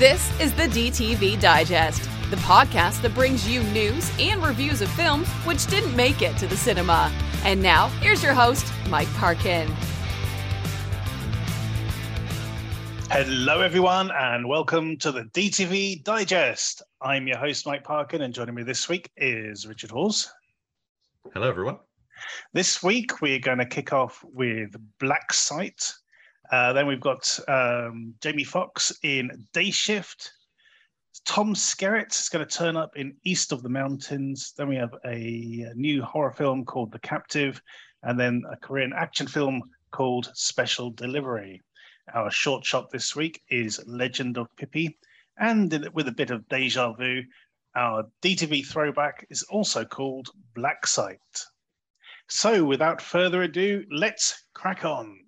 This is the DTV Digest, the podcast that brings you news and reviews of films which didn't make it to the cinema. And now, here's your host, Mike Parkin. Hello, everyone, and welcome to the DTV Digest. I'm your host, Mike Parkin, and joining me this week is Richard Halls. Hello, everyone. This week, we're going to kick off with Black Site. Uh, then we've got um, Jamie Foxx in Day Shift. Tom Skerritt is going to turn up in East of the Mountains. Then we have a new horror film called The Captive, and then a Korean action film called Special Delivery. Our short shot this week is Legend of Pipi, and with a bit of deja vu, our DTV throwback is also called Black Site. So, without further ado, let's crack on.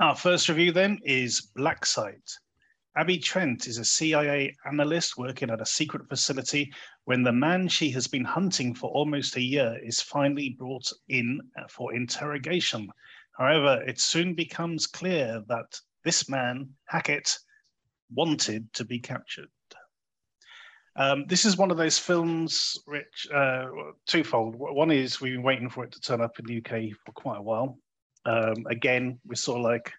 Our first review then is Black Site. Abby Trent is a CIA analyst working at a secret facility when the man she has been hunting for almost a year is finally brought in for interrogation. However, it soon becomes clear that this man, Hatchet, wanted to be captured. Um, this is one of those films, Rich, uh, twofold. One is we've been waiting for it to turn up in the UK for quite a while. Um, again, we're sort of like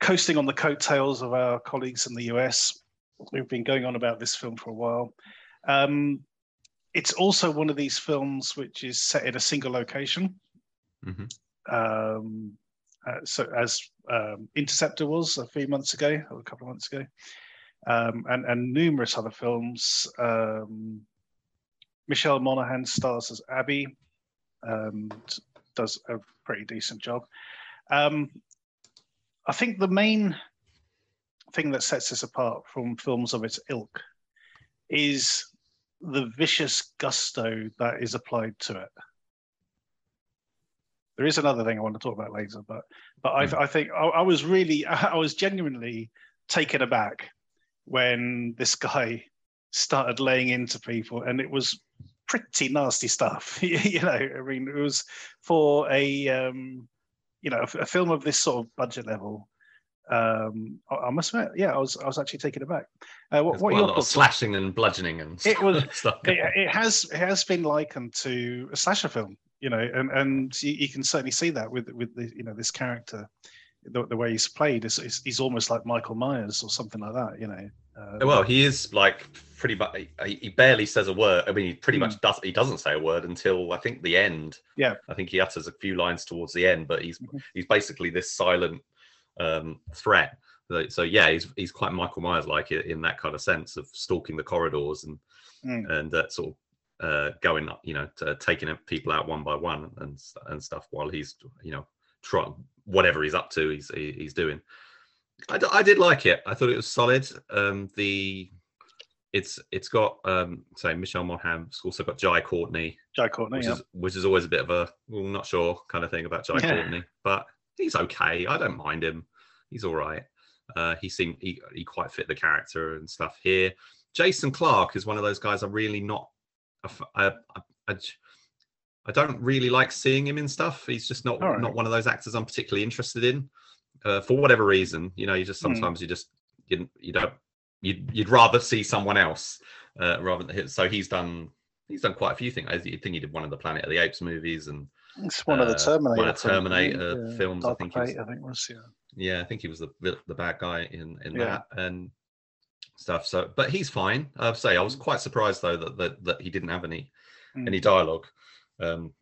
coasting on the coattails of our colleagues in the US. We've been going on about this film for a while. Um, it's also one of these films which is set in a single location. Mm-hmm. Um, uh, so as um, Interceptor was a few months ago, or a couple of months ago, um, and, and numerous other films. Um, Michelle Monaghan stars as Abby, and does a pretty decent job. Um, I think the main thing that sets this apart from films of its ilk is the vicious gusto that is applied to it. There is another thing I want to talk about later, but but I, hmm. I think I, I was really I was genuinely taken aback when this guy started laying into people, and it was pretty nasty stuff. you know, I mean, it was for a um, you know a, a, film of this sort of budget level. Um, I, I must admit, yeah, I was I was actually taken aback. Uh, what, what your slashing and bludgeoning and it was stuff. It, it, has it has been likened to a slasher film, you know, and and you, you can certainly see that with with the, you know this character. The, the way he's played is, is he's almost like Michael Myers or something like that, you know. Um, well, he is like pretty much. He barely says a word. I mean, he pretty mm. much does. He doesn't say a word until I think the end. Yeah. I think he utters a few lines towards the end, but he's mm-hmm. he's basically this silent um, threat. So yeah, he's he's quite Michael Myers like in that kind of sense of stalking the corridors and mm. and uh, sort of uh, going up, you know, to, taking people out one by one and and stuff while he's you know trying whatever he's up to, he's he's doing. I, d- I did like it. I thought it was solid. Um, the it's it's got um, say Michelle Monaghan. It's also got Jai Courtney. Jai Courtney, which yeah. is which is always a bit of a well, not sure kind of thing about Jai yeah. Courtney, but he's okay. I don't mind him. He's all right. Uh, he seemed he, he quite fit the character and stuff here. Jason Clarke is one of those guys I'm really not. I, I, I, I don't really like seeing him in stuff. He's just not right. not one of those actors I'm particularly interested in uh, for whatever reason. You know, you just hmm. sometimes mm. you just you, you don't you'd you'd rather see someone else uh, rather than so he's done he's done quite a few things. I think he did one of the Planet of the Apes movies and it's one uh, of the Terminator, one of Terminator yeah. films. Dark I think, Fate, I think was yeah. Yeah, I think he was the the bad guy in in yeah. that and stuff. So, but he's fine. I'd say I was quite surprised though that that, that he didn't have any mm. any dialogue um,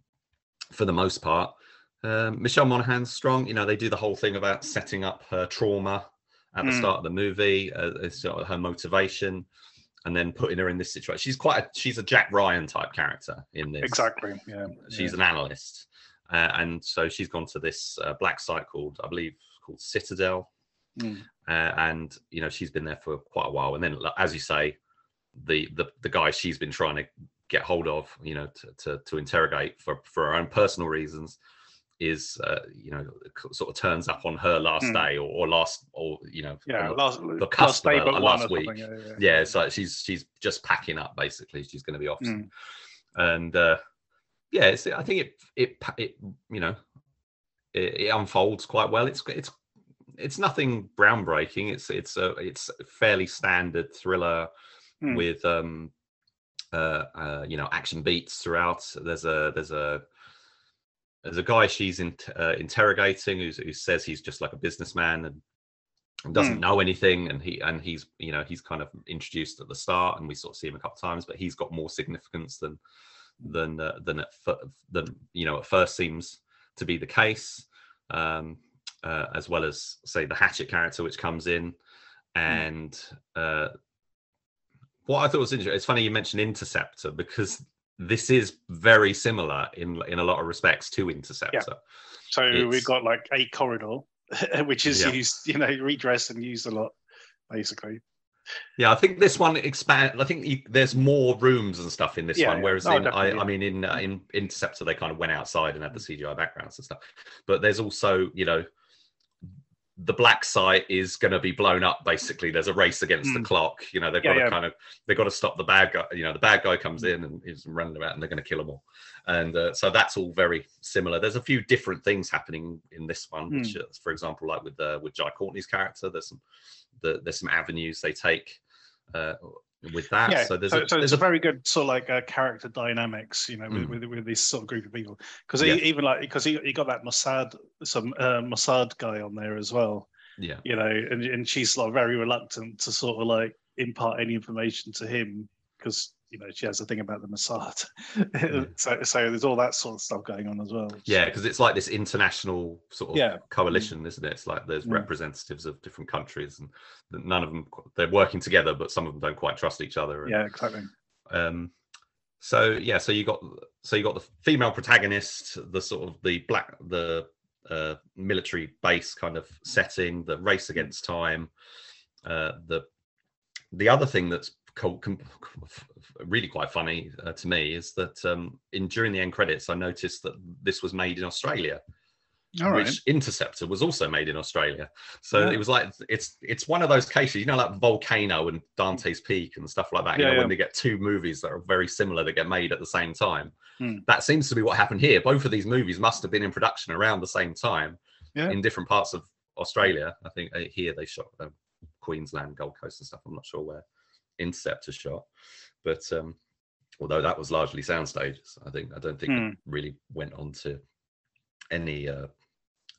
for the most part. Um, Michelle Monaghan's strong. You know, they do the whole thing about setting up her trauma at the mm. start of the movie, uh, sort of her motivation, and then putting her in this situation. She's quite a she's a Jack Ryan type character in this. Exactly. Yeah. She's yeah. an analyst, uh, and so she's gone to this uh, black site called I believe called Citadel, mm. Uh, and you know she's been there for quite a while. And then, as you say, the the the guy she's been trying to get hold of, you know, to to, to interrogate for for her own personal reasons is uh, you know sort of turns up on her last mm. day or, or, last or you know yeah the, last, the last day but last week yeah, yeah, yeah, so she's she's just packing up basically she's going to be off mm. and uh yeah it's, i think it it it you know it, it, unfolds quite well it's it's it's nothing groundbreaking. It's it's a it's a fairly standard thriller Hmm. with um uh, uh you know action beats throughout. There's a there's a there's a guy she's in, uh, interrogating who's, who says he's just like a businessman and, and doesn't Hmm. know anything and he and he's you know he's kind of introduced at the start and we sort of see him a couple of times but he's got more significance than than uh, than at than you know at first seems to be the case um uh, as well as say the hatchet character which comes in and uh what i thought was interesting it's funny you mentioned interceptor because this is very similar in in a lot of respects to interceptor Yeah. So we've got like a corridor, which is Yeah. used, you know, redressed and used a lot, basically. Yeah, I think this one expand. I think you, there's more rooms and stuff in this Yeah, one. Whereas Oh, in, I, I mean, in uh, in Interceptor, they kind of went outside and had the CGI backgrounds and stuff. But there's also, you know, the black site is going to be blown up. Basically, there's a race against the Mm. clock. You know, they've Yeah, got to yeah. kind of they've got to stop the bad guy. You know, the bad guy comes in and is running about, and they're going to kill them all. And uh, so that's all very similar. There's a few different things happening in this one, which, Hmm. uh, for example, like with uh, with Jai Courtney's character, there's some the, there's some avenues they take uh, with that. yeah, So there's so, a, so there's a very good sort of like uh, character dynamics, you know, with, Mm. with, with this sort of group of people. Because Yeah. even like because he, he got that Mossad some uh, Mossad guy on there as well, yeah you know, and, and she's like very reluctant to sort of like impart any information to him because you know she has a thing about the Mossad. so so there's all that sort of stuff going on as well. yeah because it's like this international sort of Yeah. coalition, isn't it? It's like there's Mm. representatives of different countries, and none of them they're working together, but some of them don't quite trust each other. and- yeah, exactly. um so yeah so you got so you got the female protagonist the sort of the black the uh military base kind of setting the race against time uh the the other thing that's really quite funny uh, to me is that um in during the end credits i noticed that this was made in australia All right. which Interceptor was also made in Australia. So Yeah. it was like it's it's one of those cases, you know, like Volcano and Dante's Peak and stuff like that. You Yeah, know, yeah. when they get two movies that are very similar that get made at the same time. Hmm. That seems to be what happened here. Both of these movies must have been in production around the same time in different parts of Australia. I think uh, here they shot um, Queensland, Gold Coast, and stuff. I'm not sure where Interceptor shot, but um, although that was largely sound stages, I think I don't think it really went on to any uh,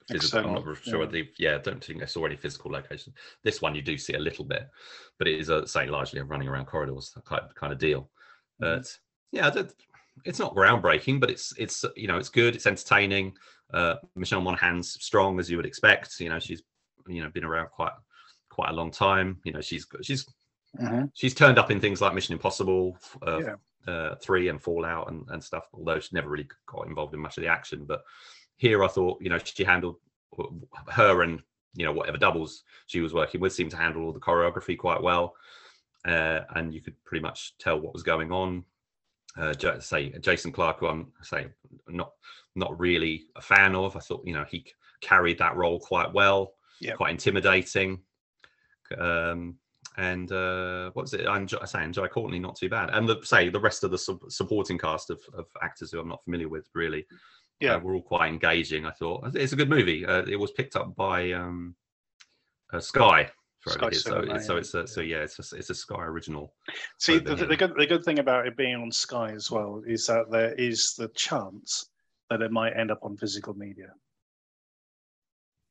physical. I'm not sure. yeah. Yeah. yeah, I don't think I saw any physical location. This one you do see a little bit, but it is a say largely a running around corridors kind kind of deal. Mhm. But yeah, it's not groundbreaking, but it's it's you know it's good. It's entertaining. Uh, Michelle Monaghan's strong as you would expect. You know she's you know been around quite quite a long time. You know she's she's Mhm. she's turned up in things like Mission Impossible uh, Yeah. uh, three and Fallout and, and stuff. Although she never really got involved in much of the action, but here I thought you know she handled her and you know whatever doubles she was working with seemed to handle all the choreography quite well, uh, and you could pretty much tell what was going on. Uh, say Jason Clarke, who I'm say not not really a fan of. I thought you know he carried that role quite well, Yeah. quite intimidating. Um, and uh, what's it? I'm I say Jai Courtney, not too bad. And the say the rest of the su- supporting cast of, of actors who I'm not familiar with really, Yeah. uh, were all quite engaging. I thought it's a good movie. Uh, it was picked up by um, uh, Sky. Sky so, so yeah. it's a, so yeah, it's a, it's a Sky original. See, the, the, good, the good thing about it being on Sky as well is that there is the chance that it might end up on physical media.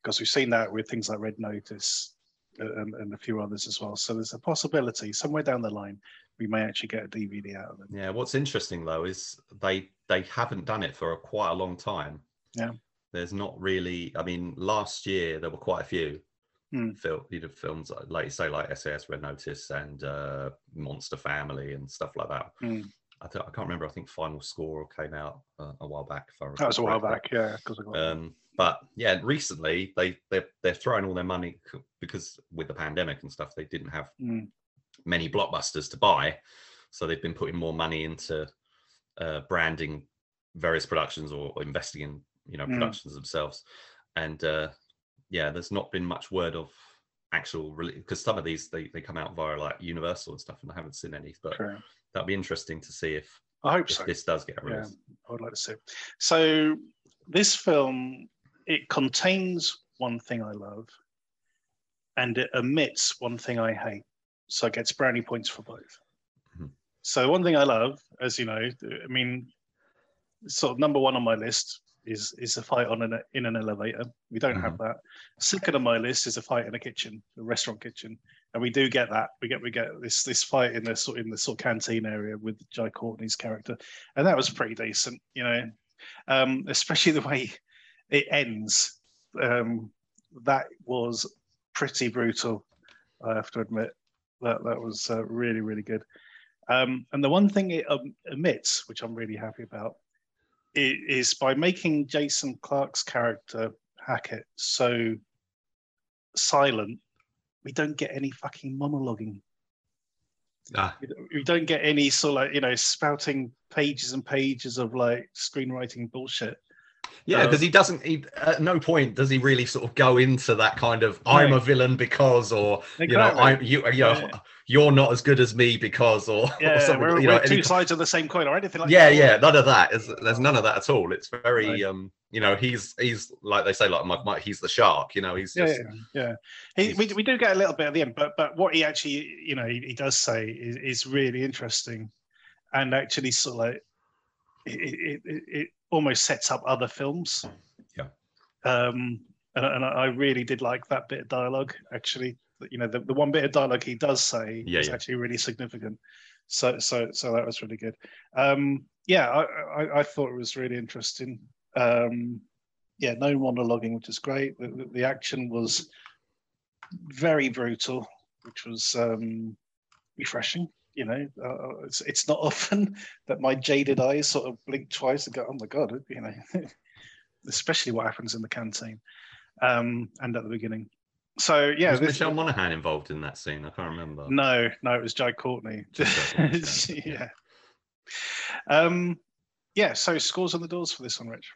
Because we've seen that with things like Red Notice uh, and, and a few others as well. So there's a possibility somewhere down the line we may actually get a DVD out of it. Yeah, what's interesting though is they they haven't done it for a, quite a long time. Yeah. There's not really. I mean, last year there were quite a few Hmm. you know, films like- you say, like SAS Red Notice and uh, Monster Family and stuff like that. Hmm. I, th- I can't remember. I think Final Score came out uh, a while back. If I That was a while back, yeah. Because I got Um, but yeah, recently they they're, they're throwing all their money because with the pandemic and stuff, they didn't have Mm. many blockbusters to buy, so they've been putting more money into uh, branding various productions or, or investing in you know Mm. productions themselves. And uh, yeah, there's not been much word of actual because some of these they, they come out via like Universal and stuff, and I haven't seen any. But True. that'd be interesting to see if, I hope if so. this does get Yeah, released. I would like to see. So this film it contains one thing I love, and it omits one thing I hate, so it gets brownie points for both. Mhm. So one thing I love, as you know, I mean, sort of number one on my list is is a fight on an in an elevator. We don't have that. Second on my list is a fight in a kitchen, a restaurant kitchen, and we do get that. We get we get this this fight in the sort in the sort of canteen area with Jai Courtney's character, and that was pretty decent, you know, um, especially the way it ends. Um, that was pretty brutal. I have to admit that that was uh, really really good. Um, and the one thing it um, omits, which I'm really happy about, is by making Jason Clarke's character Hatchet so silent, we don't get any fucking monologuing. Ah, We don't- We don't get any sort of like, you know, spouting pages and pages of like screenwriting bullshit. Yeah, because he doesn't. He, at no point does he really sort of go into that kind of "I'm a villain because" or you know, I'm you, you know, Yeah. you're not as good as me because or, or Yeah, something. we're, you know, we're two sides of the same coin or anything like yeah, that. yeah, yeah, none of that. Is, there's none of that at all. It's very, um, you know, he's he's like they say, like Mike, Mike he's the shark. You know, he's Yeah, just yeah, yeah. He, we, we do get a little bit at the end, but but what he actually, you know, he, he does say is, is really interesting, and actually sort of like it, it, it, it almost sets up other films. Yeah. Um, and, and I really did like that bit of dialogue. Actually, you know, the, the one bit of dialogue he does say Yeah, is yeah. actually really significant. So so so that was really good. Um, yeah, I, I I thought it was really interesting. Um, yeah, no monologuing, which is great. The, the, the action was very brutal, which was um, refreshing. You know, uh, it's it's not often that my jaded eyes sort of blink twice and go, "Oh my god!" You know, especially what happens in the canteen um, and at the beginning. So yeah, was this- Michelle Monaghan involved in that scene? I can't remember. no, no, it was Jai Courtney. Jai yeah. Um, yeah. So scores on the doors for this one, Rich.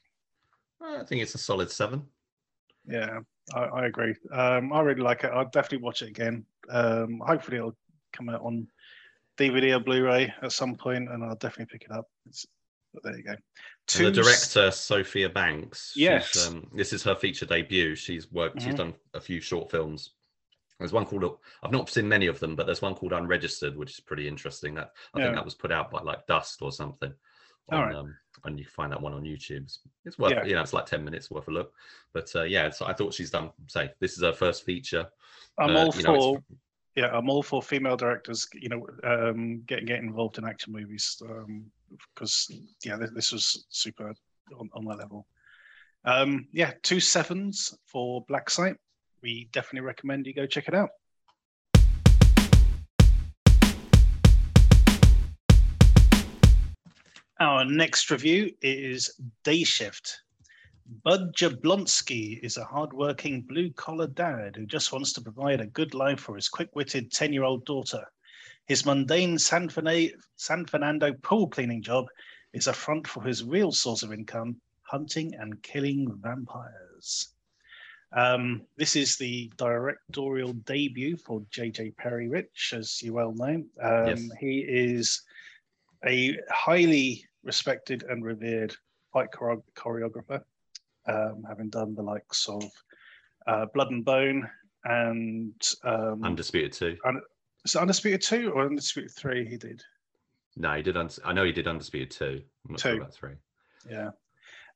I think it's a solid seven. Yeah, I, I agree. Um, I really like it. I'll definitely watch it again. Um, hopefully, it'll come out on DVD or Blu-ray at some point, and I'll definitely pick it up. It's, there you go. Two the director Sophia Banks. Yes. um, this is her feature debut. She's worked. She's Mhm. done a few short films. There's one called. I've not seen many of them, but there's one called Unregistered, which is pretty interesting. That I Yeah. think that was put out by like Dust or something. All On, right. um, and you can find that one on YouTube. It's- worth. Yeah. You know, it's like ten minutes worth a look. But uh, yeah, so I thought she's done. Say this is her first feature. I'm uh, all you know, for. Yeah, I'm all for female directors. You know, um, getting getting involved in action movies because yeah, this, this was super on, on that level. Um, yeah, two sevens for Black Site. We definitely recommend you go check it out. Our next review is Day Shift. Bud Jablonski is a hardworking blue collar dad who just wants to provide a good life for his quick witted 10 year old daughter. His mundane San, Fernando pool cleaning job is a front for his real source of income hunting and killing vampires. Um, this is the directorial debut for J.J. Perry Rich, as you well know. Um, Yes. He is a highly respected and revered fight chore- choreographer, um, having done the likes of uh, Blood and Bone and um, Undisputed two. is it Undisputed 2 or Undisputed 3 he did? No, he did. Uns- I know he did Undisputed two. I'm not sure Two. about three. Yeah.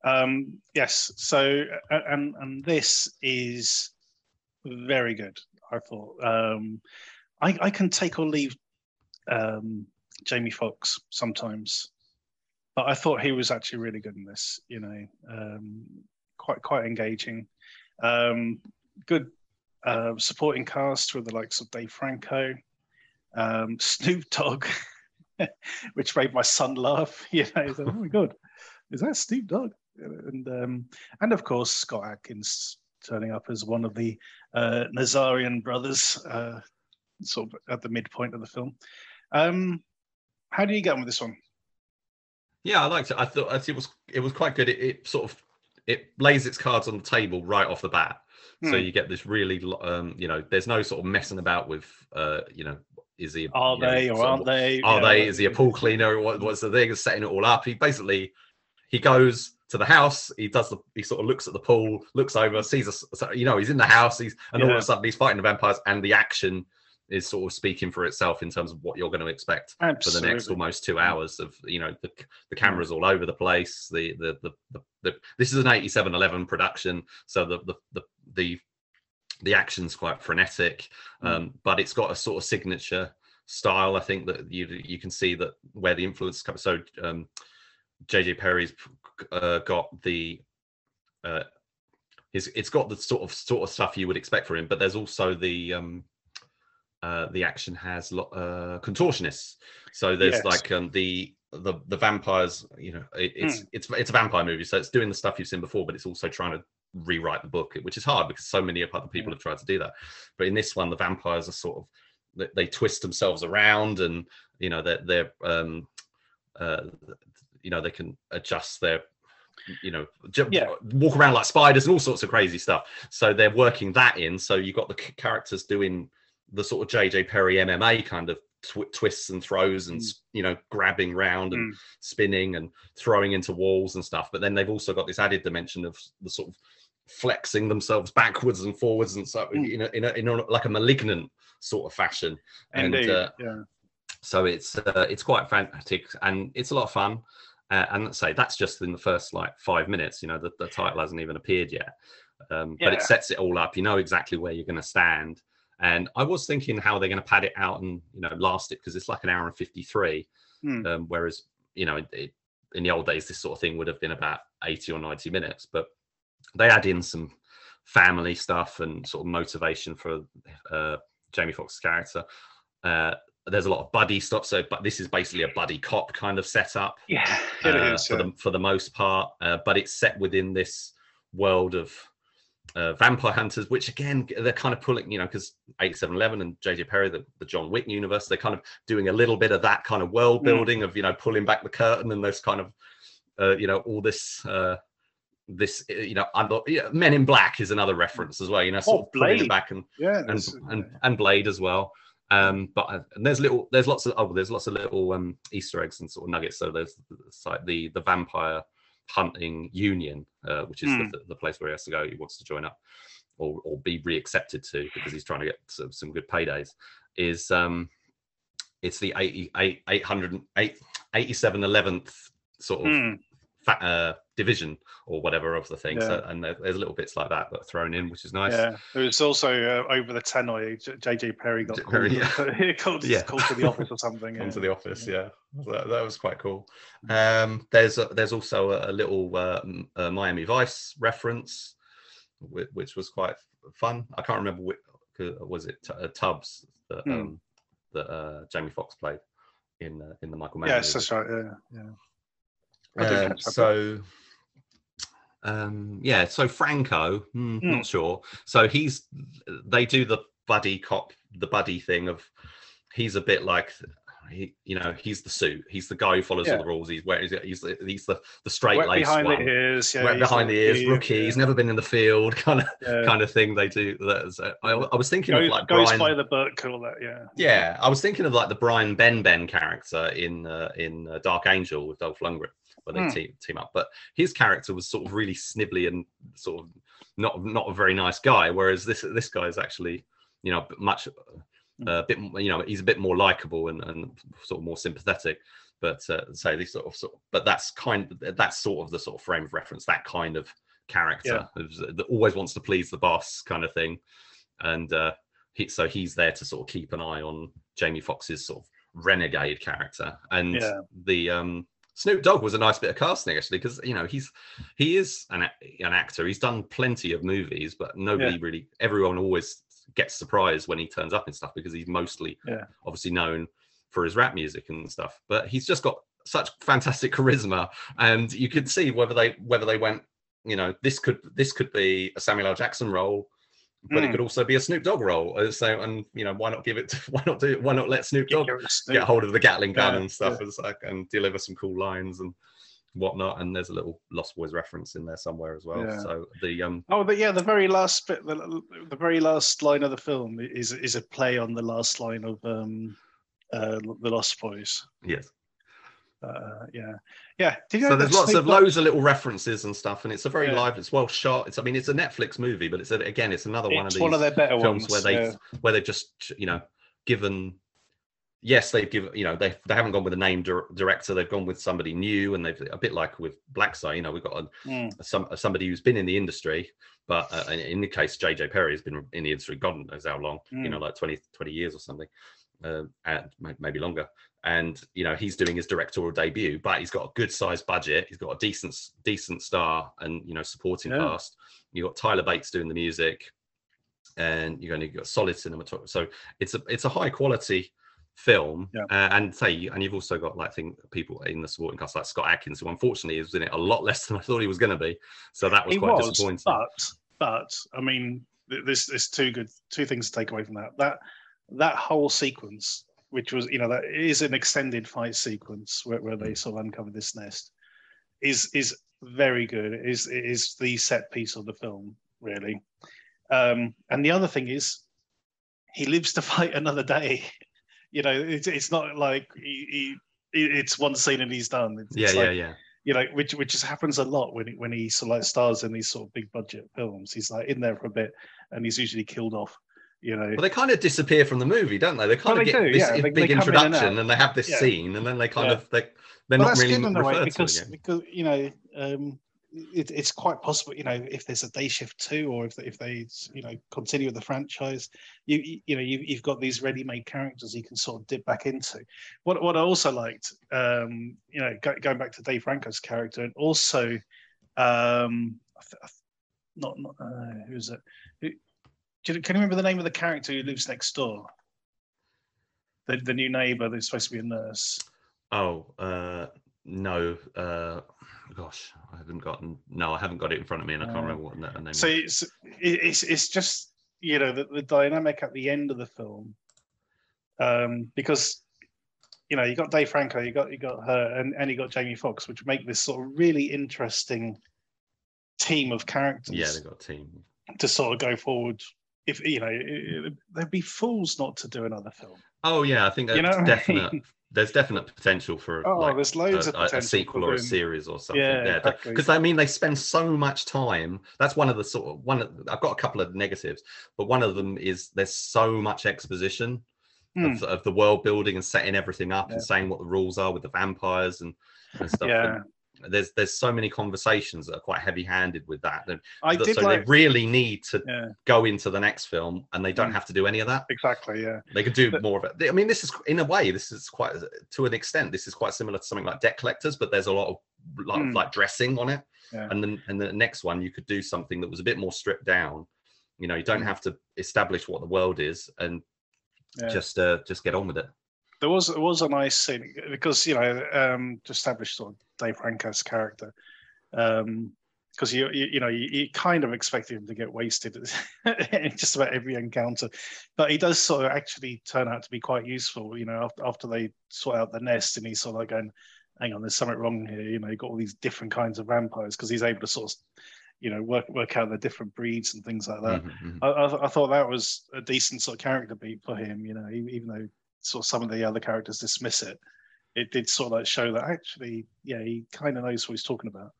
Um, yes. So, and and this is very good. I thought. Um, I I can take or leave um, Jamie Foxx sometimes, but I thought he was actually really good in this. You know, um, quite quite engaging. Um, good uh, supporting cast with the likes of Dave Franco, um, Snoop Dogg, which made my son laugh. You know, like, oh my god, is that Snoop Dogg? And um, and of course Scott Adkins turning up as one of the uh, Nazarian brothers, uh, sort of at the midpoint of the film. Um, how do you get on with this one? Yeah, I liked it. I thought I thought it was it was quite good. It, it sort of it lays its cards on the table right off the bat. So Hmm. you get this really, um, you know, there's no sort of messing about with, uh, you know, is he? a- Are you know, they or aren't they? Are Yeah, they? Is he a pool cleaner? What, what's the thing? Setting it all up. He basically he goes to the house. He does the. He sort of looks at the pool, looks over, sees us. You know, he's in the house. He's and all of a sudden he's fighting the vampires, and the action is sort of speaking for itself in terms of what you're going to expect for the next almost two hours of you know the the cameras all over the place. The the the, the, the this is an 8711 production, so the the the the, the action's quite frenetic, um, but it's got a sort of signature style. I think that you you can see that where the influence comes. So um, JJ Perry's uh, got the uh, his, it's got the sort of sort of stuff you would expect from him, but there's also the um, uh, the action has lo- uh, contortionists. So there's Yes. like um, the the the vampires. You know, it, it's it's it's a vampire movie, so it's doing the stuff you've seen before, but it's also trying to rewrite the book, which is hard because so many other people have tried to do that. But in this one, the vampires are sort of they, they twist themselves around, and you know they're they're um, uh, you know they can adjust their you know Yeah. walk around like spiders and all sorts of crazy stuff so they're working that in so you've got the characters doing the sort of jj perry mma kind of tw- twists and throws and Mm. you know grabbing round and Mm. spinning and throwing into walls and stuff but then they've also got this added dimension of the sort of flexing themselves backwards and forwards and so Mm. in, a, in, a, in a like a malignant sort of fashion and uh, yeah. so it's uh, it's quite fantastic and it's a lot of fun uh, and let's say that's just in the first like five minutes you know the, the title hasn't even appeared yet um, but it sets it all up you know exactly where you're going to stand and i was thinking how they're going to pad it out and you know last it because it's like an hour and 53 Hmm. um, whereas you know it, in the old days this sort of thing would have been about 80 or 90 minutes but they add in some family stuff and sort of motivation for uh, jamie foxx's character uh, there's a lot of buddy stuff so but this is basically a buddy cop kind of setup Yeah, uh, is. for yeah. the for the most part uh, but it's set within this world of uh, vampire hunters which again they're kind of pulling you know because 8711 and jj perry the, the john wick universe they're kind of doing a little bit of that kind of world Mm. building of you know pulling back the curtain and those kind of uh, you know all this uh this uh, you know yeah, men in black is another reference as well you know sort Oh, of pulling it Blade. back and Yeah, and and, and Blade as well. Um, but uh, and there's little, there's lots of oh, there's lots of little um, Easter eggs and sort of nuggets. So there's like the the vampire hunting union, uh, which is Hmm. the, the place where he has to go. He wants to join up or or be reaccepted to because he's trying to get some, some good paydays. Is um, it's the 88 800 8, 87 11th sort of Hmm. Fa- uh, division or whatever of the thing. So and there's little bits like that that are thrown in, which is nice. Yeah, there was also uh, over the Tannoy. J- JJ Perry got J- called, Perry, he called, Yeah. called to the office or something. onto yeah. the office. Yeah, That, that was quite cool. Um, there's a, there's also a, a little uh, m- uh, Miami Vice reference, which, which was quite fun. I can't remember which was it uh, Tubbs that Hmm. um, that uh, Jamie Foxx played in uh, in the Michael Mann. Yes, movie. that's right. Yeah, yeah. Um, so um yeah so franco hmm, Hmm. not sure so he's they do the buddy cop the buddy thing of he's a bit like he you know he's the suit he's the guy who follows Yeah. all the rules he's where he's, he's the he's the the straight Wet lace behind one the ears. Yeah, behind the- ears he- rookie he's never been in the field kind of yeah. kind of thing they do that's uh, I, I was thinking Goes, of like goes Brian, by the book, all that. Yeah. yeah, I was thinking of like the Brian Benben character in uh, in uh, Dark Angel with Dolph Lundgren, where they Hmm. team team up. But his character was sort of really snivelly and sort of not not a very nice guy. Whereas this this guy is actually you know much. A bit you know he's a bit more likable and, and sort of more sympathetic. But uh, say this sort of sort of, but that's kind that's sort of the sort of frame of reference that kind of character who's- that always wants to please the boss kind of thing, and uh, he, so he's there to sort of keep an eye on Jamie Foxx's sort of renegade character. And Yeah. the um, Snoop Dogg was a nice bit of casting actually, because you know he's he is an an actor. He's done plenty of movies, but nobody Yeah. really. Everyone always gets surprised when he turns up and stuff because he's mostly Yeah. obviously known for his rap music and stuff. But he's just got such fantastic charisma, and you could see whether they whether they went. You know, this could this could be a Samuel L. Jackson role, but it Mm. could also be a Snoop Dogg role. Uh, So, and you know, why not give it? To, why not do? Why not let Snoop Dogg Get get hold of the Gatling gun Yeah, and stuff and, like, and deliver some cool lines and whatnot? And there's a little Lost Boys reference in there somewhere as well. Yeah. So the um, Oh, the, yeah, the very last bit, the, the very last line of the film is is a play on the last line of um, uh, the Lost Boys. yes, Uh, yeah, yeah. So there's lots of loads of little references and stuff, and it's a very Yeah. lively. It's well shot. It's I mean, it's a Netflix movie, but it's a, again, it's another one of these one of their better films ones. where they yeah. where they've just you know given. Yes, they've given you know they they haven't gone with a name dir- director. They've gone with somebody new, and they've a bit like with Black Site. You know, we've got a, Mm. some somebody who's been in the industry, but uh, in- the case JJ Perry has been in the industry God knows how long, you Mm. know, like 20, 20 years or something, uh, and maybe longer. And you know, he's doing his directorial debut, but he's got a good sized budget. He's got a decent decent star and you know supporting Yeah. cast. You got Tyler Bates doing the music, and you're going to got solid cinematography. So it's a it's a high quality film Yeah. uh, and say and you've also got like think people in the supporting cast like scott adkins who unfortunately was in it a lot less than i thought he was going to be so that was He quite was, disappointing but but I mean, there's there's two good two things to take away from that. That that whole sequence, which was you know that is an extended fight sequence where, where Mm. they sort of uncover this nest, is is very good. It is it is the set piece of the film really. Um, and the other thing is, he lives to fight another day. You know, it's it's not like he, he it's one scene and he's done. It's, yeah it's yeah like, yeah you know, which which just happens a lot when he, when he sort of like stars in these sort of big budget films. He's like in there for a bit, and he's usually killed off. You know, well they kind of disappear from the movie don't they they kind Well, of get do, this yeah. They- they big in and introduction and, they have this Yeah. scene and then they kind Yeah. of they they're Well, not really a way referred because to again because you know um, it, it's quite possible. You know, if there's a day shift too, or if they, if they you know continue with the franchise, you you, know you, you've got these ready-made characters you can sort of dip back into. What what I also liked, um, you know, go, going back to Dave Franco's character, and also, um, not not uh, who's it? Who, can you remember the name of the character who lives next door? The, the new neighbor that's supposed to be a nurse. oh uh no uh gosh i haven't gotten no i haven't got it in front of me and i can't Uh, remember what the name So is. it's it's it's just you know the, the dynamic at the end of the film, um, because you know you got Dave Franco, you got you got her, and and you got Jamie Foxx, which make this sort of really interesting team of characters yeah they got a team to sort of go forward. If you know, it- it- they'd be fools not to do another film. oh yeah i think You that's know what I definite mean? There's definite potential for Oh, like there's loads a, of a- a sequel or a series or something. Yeah, Yeah, exactly. because I mean they spend so much time. That's one of the sort of one. Of, I've got a couple of negatives, but one of them is there's so much exposition of, of the world building and setting everything up and Hmm. Saying what the rules are with the vampires and, and stuff. Yeah. And there's there's so many conversations that are quite heavy handed with that. And I that- did so like they really need to yeah go into the next film, and they don't Mm. have to do any of that. exactly yeah They could do But- more of it. I mean, this is in a way, this is quite to an extent. This is quite similar to something like Debt Collectors, but there's a lot of of Mm. like dressing on it. Yeah. And then and the next one, you could do something that was a bit more stripped down. You know, you don't Mm. have to establish what the world is and yeah. just uh, just get on with it. There was it was a nice scene because you know um to establish sort of Dave Franco's character um because you, you you know you, you kind of expected him to get wasted in just about every encounter but he does sort of actually turn out to be quite useful you know after, after they sort out the nest and he's sort of like going hang on there's something wrong here you know you've got all these different kinds of vampires because he's able to sort of you know work work out the different breeds and things like that Mhm, mhm. I, I, I thought that was a decent sort of character beat for him. You know, even though sort of some of the other characters dismiss it, it did sort of like show that actually, yeah, he kind of knows what he's talking about,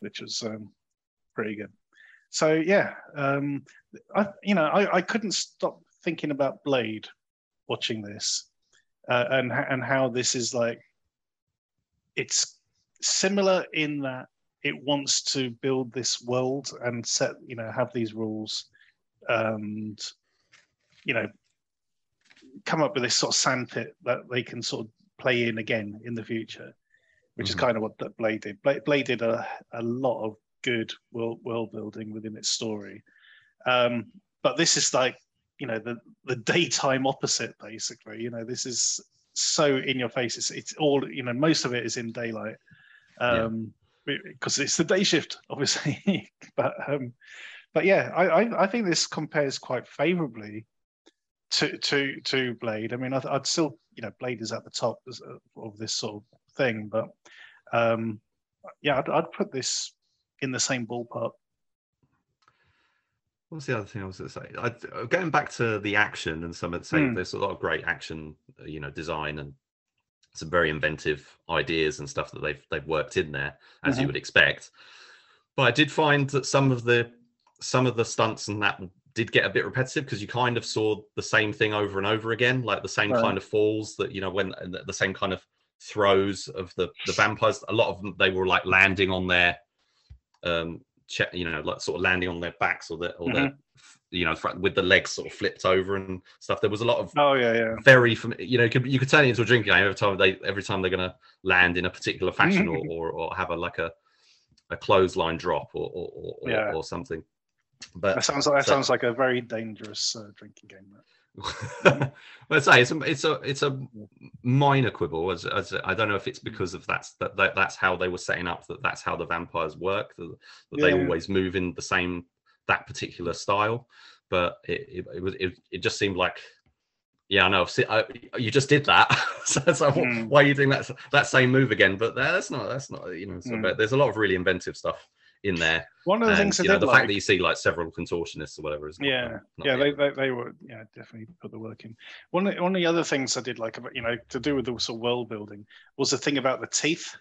which was um, pretty good. So yeah, um, I you know I, I couldn't stop thinking about Blade watching this, uh, and and how this is like it's similar in that it wants to build this world and set you know have these rules and you know come up with this sort of sandpit that they can sort of play in again in the future which Mhm. is kind of what that blade did. Blade, blade did a, a lot of good world, world building within its story. Um but this is like you know the the daytime opposite basically. You know this is so in your face. It's, it's all you know most of it is in daylight. Um because it's the day shift obviously. But um but yeah I, I i think this compares quite favorably to to to blade i mean I, i'd still you know blade is at the top of this sort of thing but um yeah i'd, I'd put this in the same ballpark What's the other thing I was going to say? I, uh, going back to the action and some of the say Hmm. there's a lot of great action, uh, you know, design and some very inventive ideas and stuff that they've they've worked in there, as you Mhm. would expect. But I did find that some of the some of the stunts and that did get a bit repetitive because you kind of saw the same thing over and over again, like the same Right. kind of falls that you know when the same kind of throws of the the vampires. A lot of them they were like landing on their um che- you know like sort of landing on their backs or the or Mm-hmm. their you know with the legs sort of flipped over and stuff. There was a lot of Oh yeah, yeah. very you know you could, you could turn it into a drinking game every time they every time they're going to land in a particular fashion or, or or have a like a a clothesline drop or or, or, or- Yeah. or something but That sounds like that so- sounds like a very dangerous uh, drinking game. Let's say it's a it's a it's a minor quibble as, as I don't know if it's because of that's that, that that's how they were setting up that that's how the vampires work that, that they always move in the same that particular style. But it it, was it, it just seemed like yeah I I, you just did that. So wh- Mm. why are you doing that that same move again? But that's not that's not you know so, Mm. but there's a lot of really inventive stuff in there One of the and, things I you know the like, fact that you see like several contortionists or whatever is not- yeah, not yeah, they, they they were yeah definitely put the work in. One of, one of the other things I did like about you know to do with the sort of world building was the thing about the teeth,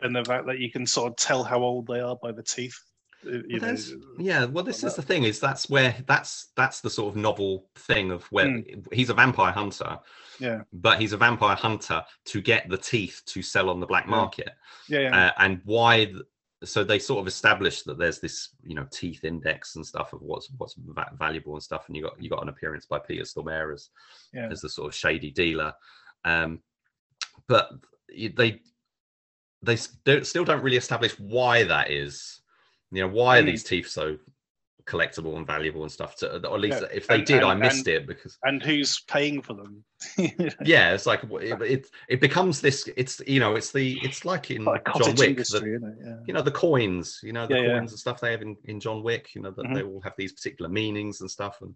and the fact that you can sort of tell how old they are by the teeth. Well, know, yeah well this is the thing is that's where that's that's the sort of novel thing of where Mm. he's a vampire hunter yeah, but he's a vampire hunter to get the teeth to sell on the black market yeah, yeah. uh, and why so they sort of established that there's this you know teeth index and stuff of what's what's va- valuable and stuff and you got you got an appearance by peter stormare as yeah. as the sort of shady dealer um but they they don't, still don't really establish why that is you know why are Mm. these teeth so collectible and valuable and stuff to, or at least Yeah, if they and- did i missed and- it because and who's paying for them? yeah it's like it, it it becomes this it's you know it's the it's like in like john wick industry, the. Yeah. you know the coins you know the Yeah, coins and stuff they have in, in john wick you know that Mhm. they all have these particular meanings and stuff and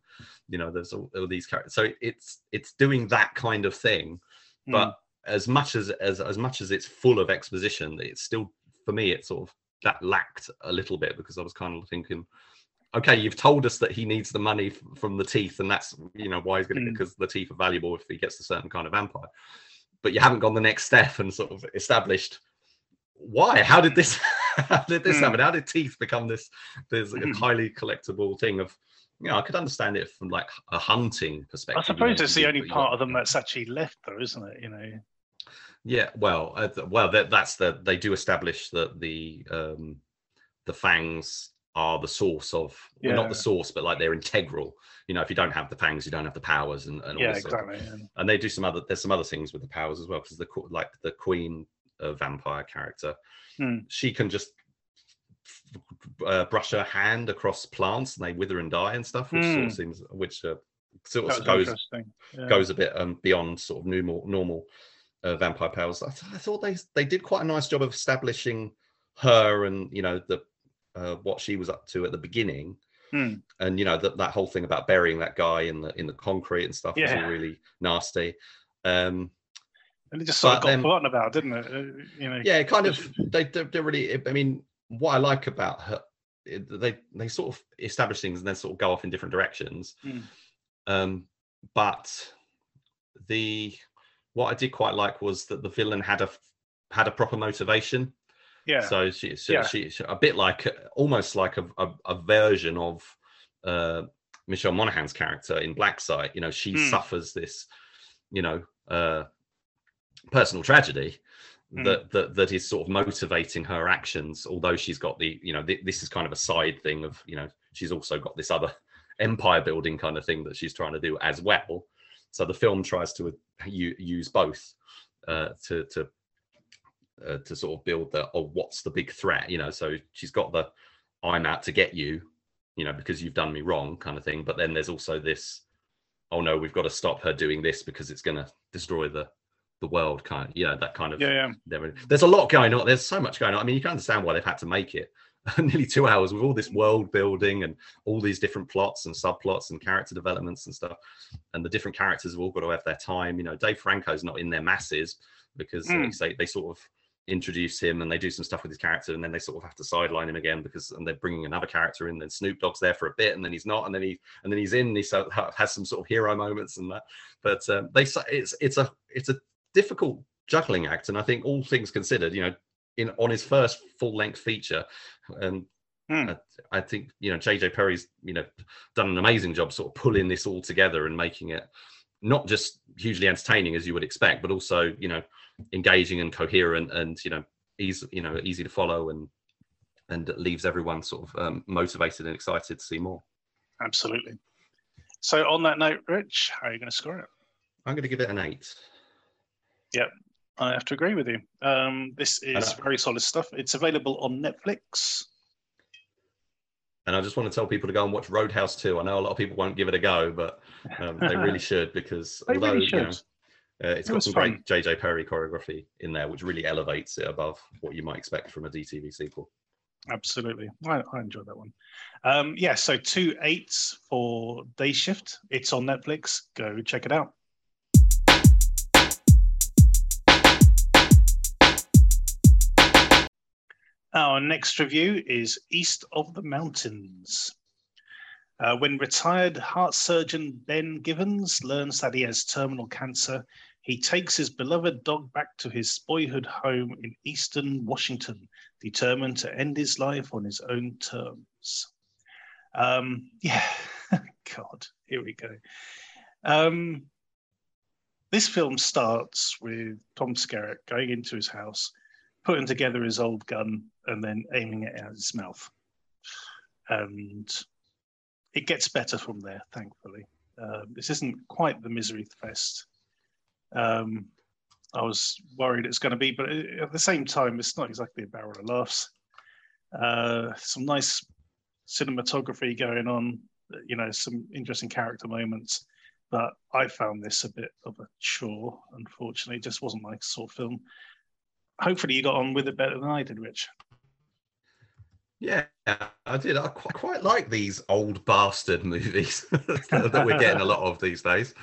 you know there's all, all these characters so it's it's doing that kind of thing Mm. but as much as as as much as it's full of exposition it's still for me it sort of that lacked a little bit because i was kind of thinking okay you've told us that he needs the money f- from the teeth and that's you know why he's going to Mm. because the teeth are valuable if he gets a certain kind of vampire but you haven't gone the next step and sort of established why how did this how did this Mm. happen how did teeth become this this Mhm. highly collectible thing of you know i could understand it from like a hunting perspective I you know, suppose it's the only part of them that's actually left, though, isn't it? You know. yeah, well, uh, well, that, that's the they do establish that the um, the fangs are the source of well, not the source, but like they're integral. You know, if you don't have the fangs, you don't have the powers, and, and all Yeah, this exactly. yeah. and they do some other there's some other things with the powers as well because the like the queen uh, vampire character, Hmm. she can just uh, brush her hand across plants and they wither and die and stuff, which sort Hmm. of seems which uh, sort of goes. Yeah. goes a bit um, beyond sort of normal normal uh, vampire powers. I, th- I thought they they did quite a nice job of establishing her and you know the uh, what she was up to at the beginning, Hmm. and you know that that whole thing about burying that guy in the in the concrete and stuff was Yeah. all really nasty. Um, And it just sort of got then- forgotten about, didn't it? Uh, You know. yeah, it kind of they they they really. I mean, what I like about her, they they sort of establish things and then sort of go off in different directions. Mm. Um, but the what I did quite like was that the villain had a had a proper motivation. Yeah. So she, she, Yeah. she, she- a bit like almost like a, a, a version of uh, Michelle Monaghan's character in Black Site. You know, she Hmm. suffers this, you know, uh, personal tragedy Hmm. that, that that is sort of motivating her actions. Although she's got the, you know, th- this is kind of a side thing of, you know, she's also got this other empire building kind of thing that she's trying to do as well. So the film tries to u- use both uh, to to uh, to sort of build the oh what's the big threat? You know so she's got the i'm out to get you you know because you've done me wrong kind of thing. But then there's also this oh no we've got to stop her doing this because it's going to destroy the the world kind of you know that kind of yeah, yeah. there's a lot going on there's so much going on. I mean you can understand why they've had to make it. Nearly two hours with all this world building and all these different plots and subplots and character developments and stuff. And the different characters have all got to have their time. You know dave franco's not in their masses because Mm. they, they sort of introduce him and they do some stuff with his character and then they sort of have to sideline him again because and they're bringing another character in then snoop dogg's there for a bit and then he's not and then he and then he's in and he has some sort of hero moments and that but um, they say it's it's a it's a difficult juggling act. And I think all things considered, you know, in on his first full length feature, and Hmm. I, I think you know JJ Perry's you know done an amazing job sort of pulling this all together and making it not just hugely entertaining as you would expect, but also you know engaging and coherent and you know easy you know easy to follow and and leaves everyone sort of um, motivated and excited to see more. Absolutely. So on that note, Rich, how are you going to score it? I'm going to give it an eight. yep I have to agree with you. Um, this is very solid stuff. It's available on Netflix. And I just want to tell people to go and watch Roadhouse 2. I know a lot of people won't give it a go, but um, they really should because although really you know, should. Uh, it's It got some great JJ Perry choreography in there, which really elevates it above what you might expect from a DTV sequel. Absolutely. I, I enjoyed that one. Um, yeah, so two eights for Day Shift. It's on Netflix. Go check it out. Our next review is East of the Mountains. Uh, when retired heart surgeon Ben Givens learns that he has terminal cancer, he takes his beloved dog back to his boyhood home in eastern Washington, determined to end his life on his own terms. Um, yeah, God, here we go. Um, this film starts with Tom Skerritt going into his house, putting together his old gun, and then aiming it at his mouth. And it gets better from there, thankfully. Uh, this isn't quite the misery fest um, I was worried it's going to be, but at the same time, it's not exactly a barrel of laughs. Uh, some nice cinematography going on, you know, some interesting character moments. But I found this a bit of a chore, unfortunately. It just wasn't my sort of film. Hopefully, you got on with it better than I did, Rich. Yeah, I did. I quite, quite like these old bastard movies that we're getting a lot of these days.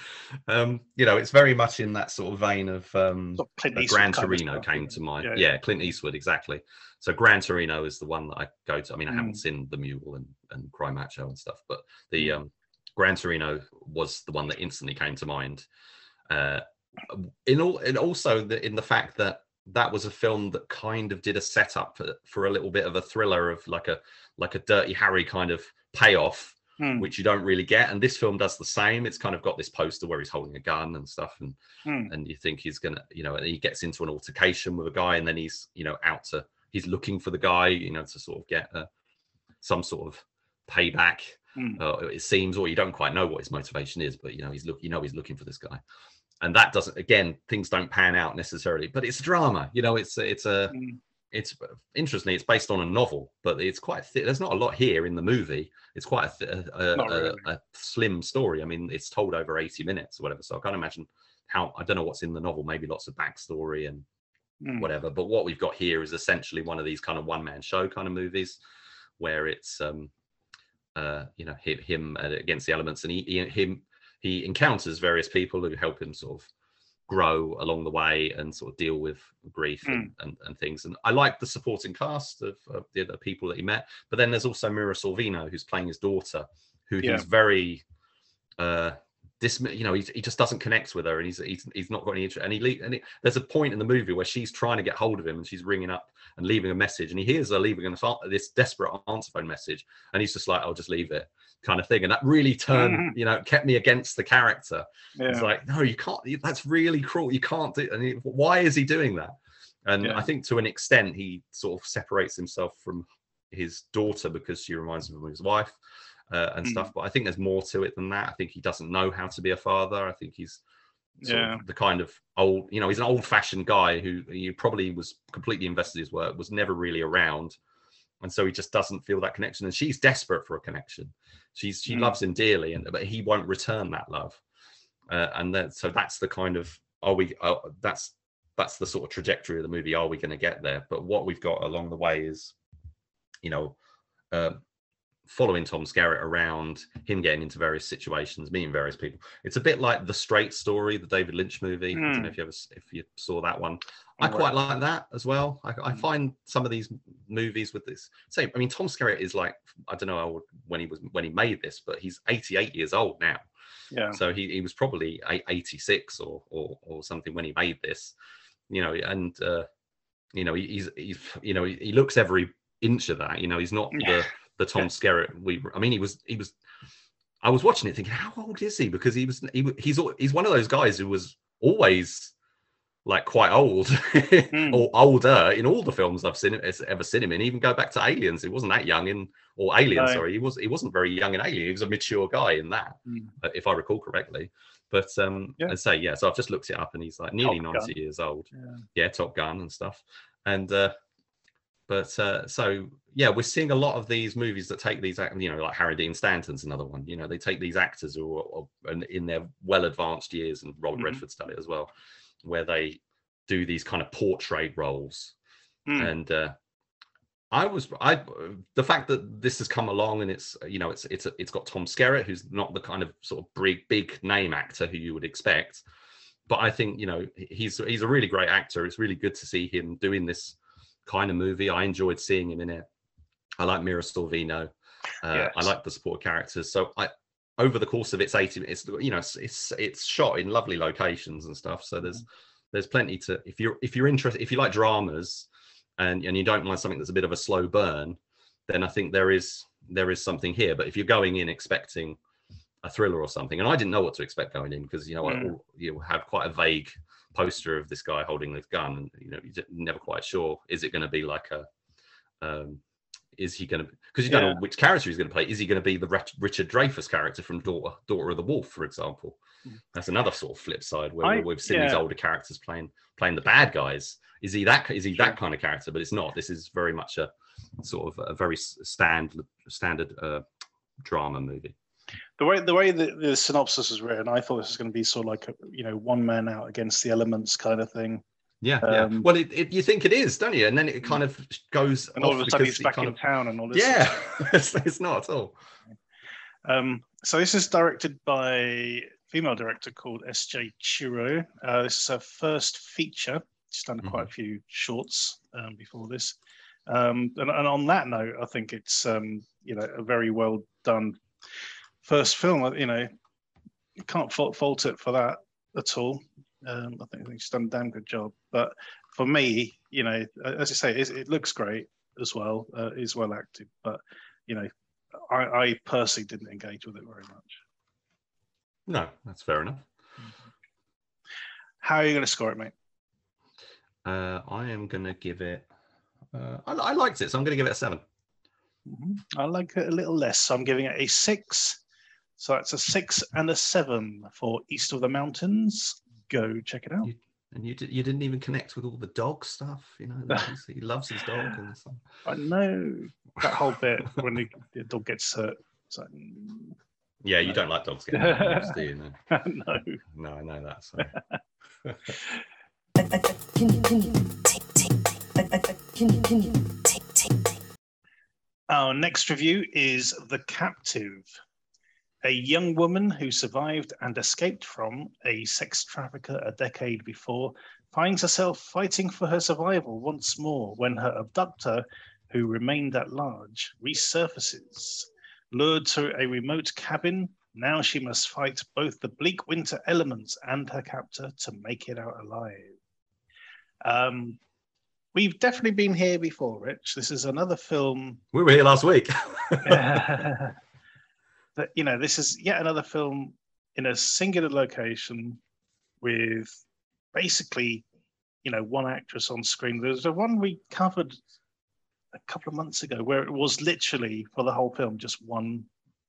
Um, you know, it's very much in that sort of vein of um, Clint Eastwood Gran Torino came to mind. Yeah, Yeah, yeah. Clint Eastwood, exactly. So Gran Torino is the one that I go to. I mean, I haven't Mm. seen The Mule and, and Cry Macho and stuff, but the Mm. um, Gran Torino was the one that instantly came to mind. Uh, in all, and also the, in the fact that that was a film that kind of did a setup for, for a little bit of a thriller of like a like a Dirty Harry kind of payoff Hmm, which you don't really get. And this film does the same. It's kind of got this poster where he's holding a gun and stuff, and hmm, and you think he's gonna, you know, and he gets into an altercation with a guy, and then he's, you know, out to he's looking for the guy, you know, to sort of get uh, some sort of payback. hmm. Uh, it seems, or you don't quite know what his motivation is, but you know, he's look, you know, he's looking for this guy, and that doesn't. Again, things don't pan out necessarily, but it's a drama. You know, it's it's a Hmm. it's interestingly it's based on a novel but it's quite thi- there's not a lot here in the movie it's quite a, th- a, a, really. a slim story i mean it's told over 80 minutes or whatever so i can't imagine how i don't know what's in the novel maybe lots of backstory and Hmm. whatever but what we've got here is essentially one of these kind of one man show kind of movies where it's um uh you know him, him uh, against the elements and he, he him he encounters various people who help him sort of grow along the way and sort of deal with grief Hmm. and, and, and things. And I like the supporting cast of, of the other people that he met. But then there's also Mira Sorvino, who's playing his daughter, who Yeah. he's very uh you know he, he just doesn't connect with her and he's he's, he's not got any interest and he, le- and he there's a point in the movie where she's trying to get hold of him and she's ringing up and leaving a message and he hears her leaving an, this desperate answer phone message and he's just like i'll just leave it kind of thing and that really turned Mhm. you know kept me against the character it's like, no, you can't. That's really cruel. You can't do. And he, why is he doing that? And Yeah. I think to an extent, he sort of separates himself from his daughter because she reminds him of his wife uh, and Mm. stuff. But I think there's more to it than that. I think he doesn't know how to be a father. I think he's sort Yeah. of the kind of old, you know, he's an old-fashioned guy who he probably was completely invested in his work, was never really around, and so he just doesn't feel that connection. And she's desperate for a connection. She's she Mm. loves him dearly, and but he won't return that love uh, and then so that's the kind of are we uh, that's that's the sort of trajectory of the movie are we going to get there but what we've got along the way is you know uh, following tom skerritt around him getting into various situations meeting various people it's a bit like the straight story the david lynch movie i don't Hmm. know if you ever if you saw that one i quite like that as well i, I Mm. find some of these movies with this same i mean tom skerritt is like i don't know how- when he was when he made this but he's 88 years old now Yeah. so he, he was probably 86 or, or or something when he made this. you know, and uh, you know, he's he's you know, he looks every inch of that. You know, he's not the the Tom Skerritt. We, I mean, he was he was. I was watching it thinking, how old is he? Because he was he, he's he's one of those guys who was always like quite old mm. or older in all the films I've seen ever seen him in. Even go back to Aliens, he wasn't that young in or Alien. No. Sorry, he was he wasn't very young in Alien. He was a mature guy in that, mm. if I recall correctly. But um, yeah. and say yeah, so I've just looked it up, and he's like nearly Top ninety Gun. years old. Yeah. yeah. Top Gun and stuff. And uh, but uh, so yeah, we're seeing a lot of these movies that take these, you know, like Harry Dean Stanton's another one. You know, they take these actors who are, are in their well advanced years, and Robert mm-hmm. Redford's done it as well, where they do these kind of portrait roles. Mm. And uh, I was I the fact that this has come along and it's you know it's it's it's got Tom Skerritt who's not the kind of sort of big big name actor who you would expect, but I think you know he's he's a really great actor. It's really good to see him doing this kind of movie. I enjoyed seeing him in it. I like Mira Sorvino. Uh, yes. I like the support characters. So I over the course of its 80 minutes, you know, it's, it's it's shot in lovely locations and stuff. So there's there's plenty to if you're if you're interested if you like dramas and and you don't mind something that's a bit of a slow burn, then I think there is there is something here. But if you're going in expecting a thriller or something, and I didn't know what to expect going in because you know mm. I, you have quite a vague poster of this guy holding this gun, and you know you're never quite sure is it going to be like a um, is he going to because you don't yeah. know which character he's going to play is he going to be the richard dreyfuss character from daughter daughter of the wolf for example that's another sort of flip side where I, we've seen yeah. these older characters playing playing the bad guys. Is he that? Is he that kind of character? But it's not. This is very much a sort of a very stand standard uh, drama movie. The way the way the, the synopsis was written, I thought this was going to be sort of like a you know one man out against the elements kind of thing. Yeah, um, yeah. Well, it, it, you think it is, don't you? And then it kind of goes. And all of a sudden he's back in of, town and all this. Yeah, it's, it's, not at all. Um, so this is directed by female director called S.J. Chiro. Uh, this is her first feature. She's done mm-hmm. quite a few shorts um, before this. Um, and, and, on that note, I think it's um, you know a very well done first film. You know, you can't fault, fault it for that at all. Um, I, think, I think she's done a damn good job. But for me, you know, as I say, it, it looks great as well. Uh, is well acted, but you know, I, I personally didn't engage with it very much. No, that's fair enough. How are you going to score it, mate? Uh, I am going to give it. Uh, I, I, liked it, so I'm going to give it a 7 mm-hmm. I like it a little less, so I'm giving it a six. So that's a six and a seven for East of the Mountains. Go check it out. You, and you did, you didn't even connect with all the dog stuff, you know. he loves his dog and stuff. I know that whole bit when the, the dog gets hurt. It's like, mm. yeah, you don't like dogs getting abused, do you? No. no. No, I know that. So. Our next review is The Captive. A young woman who survived and escaped from a sex trafficker a decade before finds herself fighting for her survival once more when her abductor, who remained at large, resurfaces. Lured to a remote cabin, now she must fight both the bleak winter elements and her captor to make it out alive. Um, we've definitely been here before, Rich. This is another film. We were here last week. but you know, this is yet another film in a singular location with basically, you know, one actress on screen. There's the one we covered a couple of months ago where it was literally for the whole film just one.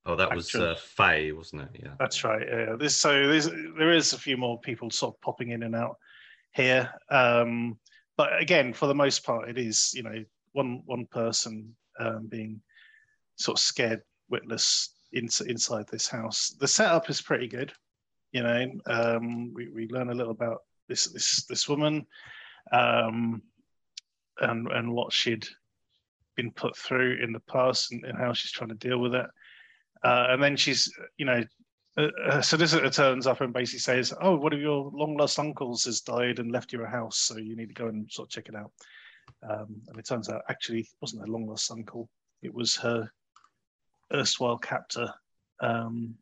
Oh, that was uh, Faye, wasn't it? Yeah, that's right. Yeah, this so there's, there is a few more people sort of popping in and out here, um, but again, for the most part, it is you know one one person um, being sort of scared witless in, inside this house. The setup is pretty good. You know, um, we we learn a little about this this this woman, um, and and what she'd been put through in the past and, and how she's trying to deal with it. Uh, and then she's, you know, a, a solicitor turns up and basically says, "Oh, one of your long lost uncles has died and left you a house, so you need to go and sort of check it out." Um, and it turns out actually it wasn't her long lost uncle; it was her erstwhile captor, um,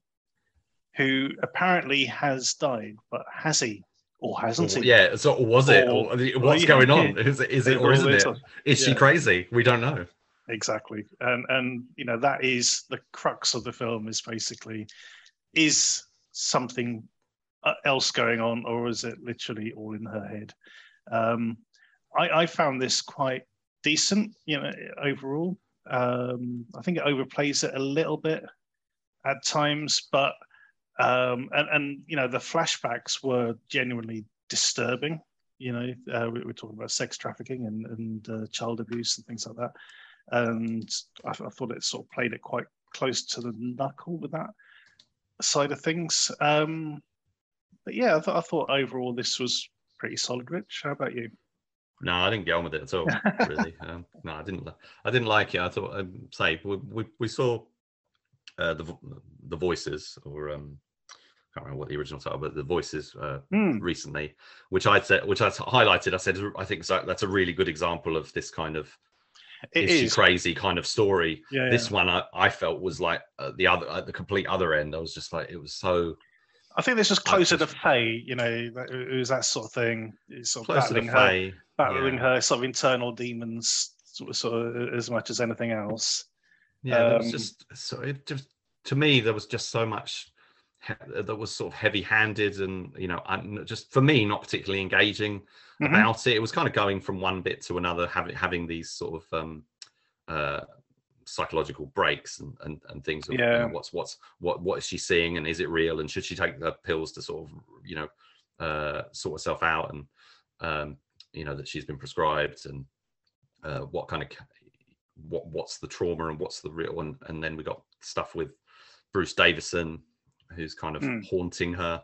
who apparently has died. But has he? or hasn't Or- he? yeah. So or was it? Or- Or, or, what's yeah, going on? yeah. Is it Or isn't it? Is she crazy? We don't know. exactly and and you know that is the crux of the film is basically is something uh, else going on or is it literally all in her head um i i found this quite decent you know overall um i think it overplays it a little bit at times but um and and you know the flashbacks were genuinely disturbing you know uh, we, are talking about sex trafficking and and uh, child abuse and things like that and I, I thought it sort of played it quite close to the knuckle with that side of things. Um, but yeah, I, th- I thought overall this was pretty solid. Rich, how about you? No, I didn't get on with it at all. really, um, no, I didn't. I didn't like it. I thought, um, say, we, we, we saw uh, the the voices, or um, I can't remember what the original title, but the voices uh, Hmm, recently, which I'd said, which I highlighted. I said, I think that's a really good example of this kind of it is is. crazy kind of story. Yeah, This yeah. one, I, I felt was like uh, the other, at the complete other end. I was just like, it was so I think this was I closer to just- Faye. You know, it was that sort of thing. It's sort of close to the battling her, yeah. her sort of internal demons, sort of, sort of as much as anything else. Yeah, there was Um, just so it just to me there was just so much that was sort of heavy-handed and you know just for me not particularly engaging Mhm. about it. It was kind of going from one bit to another, having having these sort of um, uh, psychological breaks and, and and things. Of, you know, Yeah. what's what's what what is she seeing and is it real and should she take the pills to sort of you know uh, sort herself out and um, you know that she's been prescribed and uh, what kind of what what's the trauma and what's the real one and then we got stuff with Bruce Davison who's kind of Mm. haunting her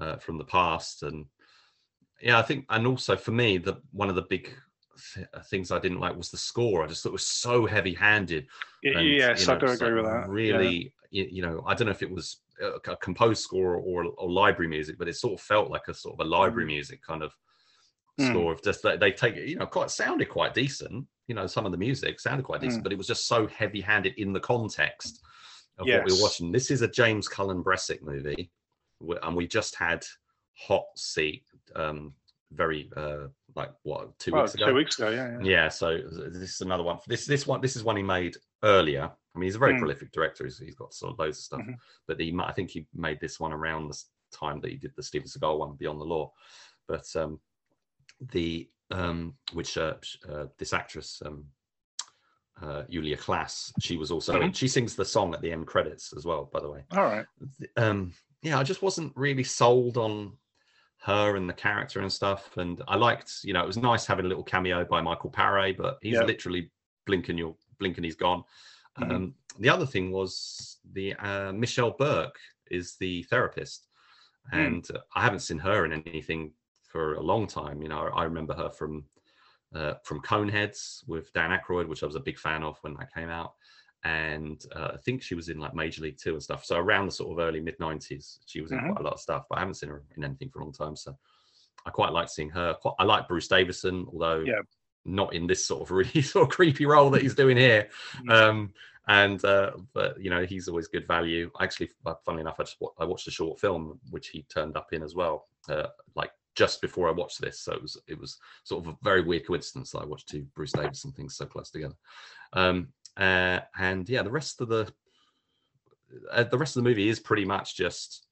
uh, from the past and yeah I think and also for me the one of the big th- things I didn't like was the score I just thought it was so heavy handed yes, you know, I do agree like, with that. Yeah. Really, you, you know, I don't know if it was a, a composed score or, or library music, but it sort of felt like a sort of a library music kind of Mm. score. Of just that they take it, you know, quite sounded quite decent. You know, some of the music sounded quite decent, Mm. but it was just so heavy-handed in the context of what we were watching. This is a James Cullen Bressack movie, and we just had Hot Seat, um, very uh, like what two Well, weeks ago. two weeks ago, yeah. yeah. Yeah, so this is another one. This this one this is one he made earlier. I mean, he's a very Mm. prolific director. He's, he's got sort of loads of stuff, Mhm. but he I think he made this one around the time that he did the Steven Seagal one, Beyond the Law. But um, the um, which uh, uh, this actress um, uh, Julia Klass, she was also in. She sings the song at the end credits as well. By the way, All right. um yeah i just wasn't really sold on her and the character and stuff and i liked you know it was nice having a little cameo by michael Paré, but he's literally blinking you're blinking he's gone Mhm. um the other thing was the uh, michelle burke is the therapist Hmm. and uh, i haven't seen her in anything for a long time you know i remember her from uh, from coneheads with dan Aykroyd, which i was a big fan of when that came out and uh, I think she was in like Major League Two and stuff. So around the sort of early mid '90s, she was in Mhm. quite a lot of stuff. But I haven't seen her in anything for a long time, so I quite like seeing her. Quite, I like Bruce Davison, although Yeah. not in this sort of really sort of creepy role that he's doing here. Um, and uh, but you know he's always good value. Actually, uh, funnily enough, I just I watched a short film which he turned up in as well, uh, like just before I watched this. So it was it was sort of a very weird coincidence that I watched two Bruce Davison things so close together. Um, uh, and yeah, the rest of the uh, the rest of the movie is pretty much just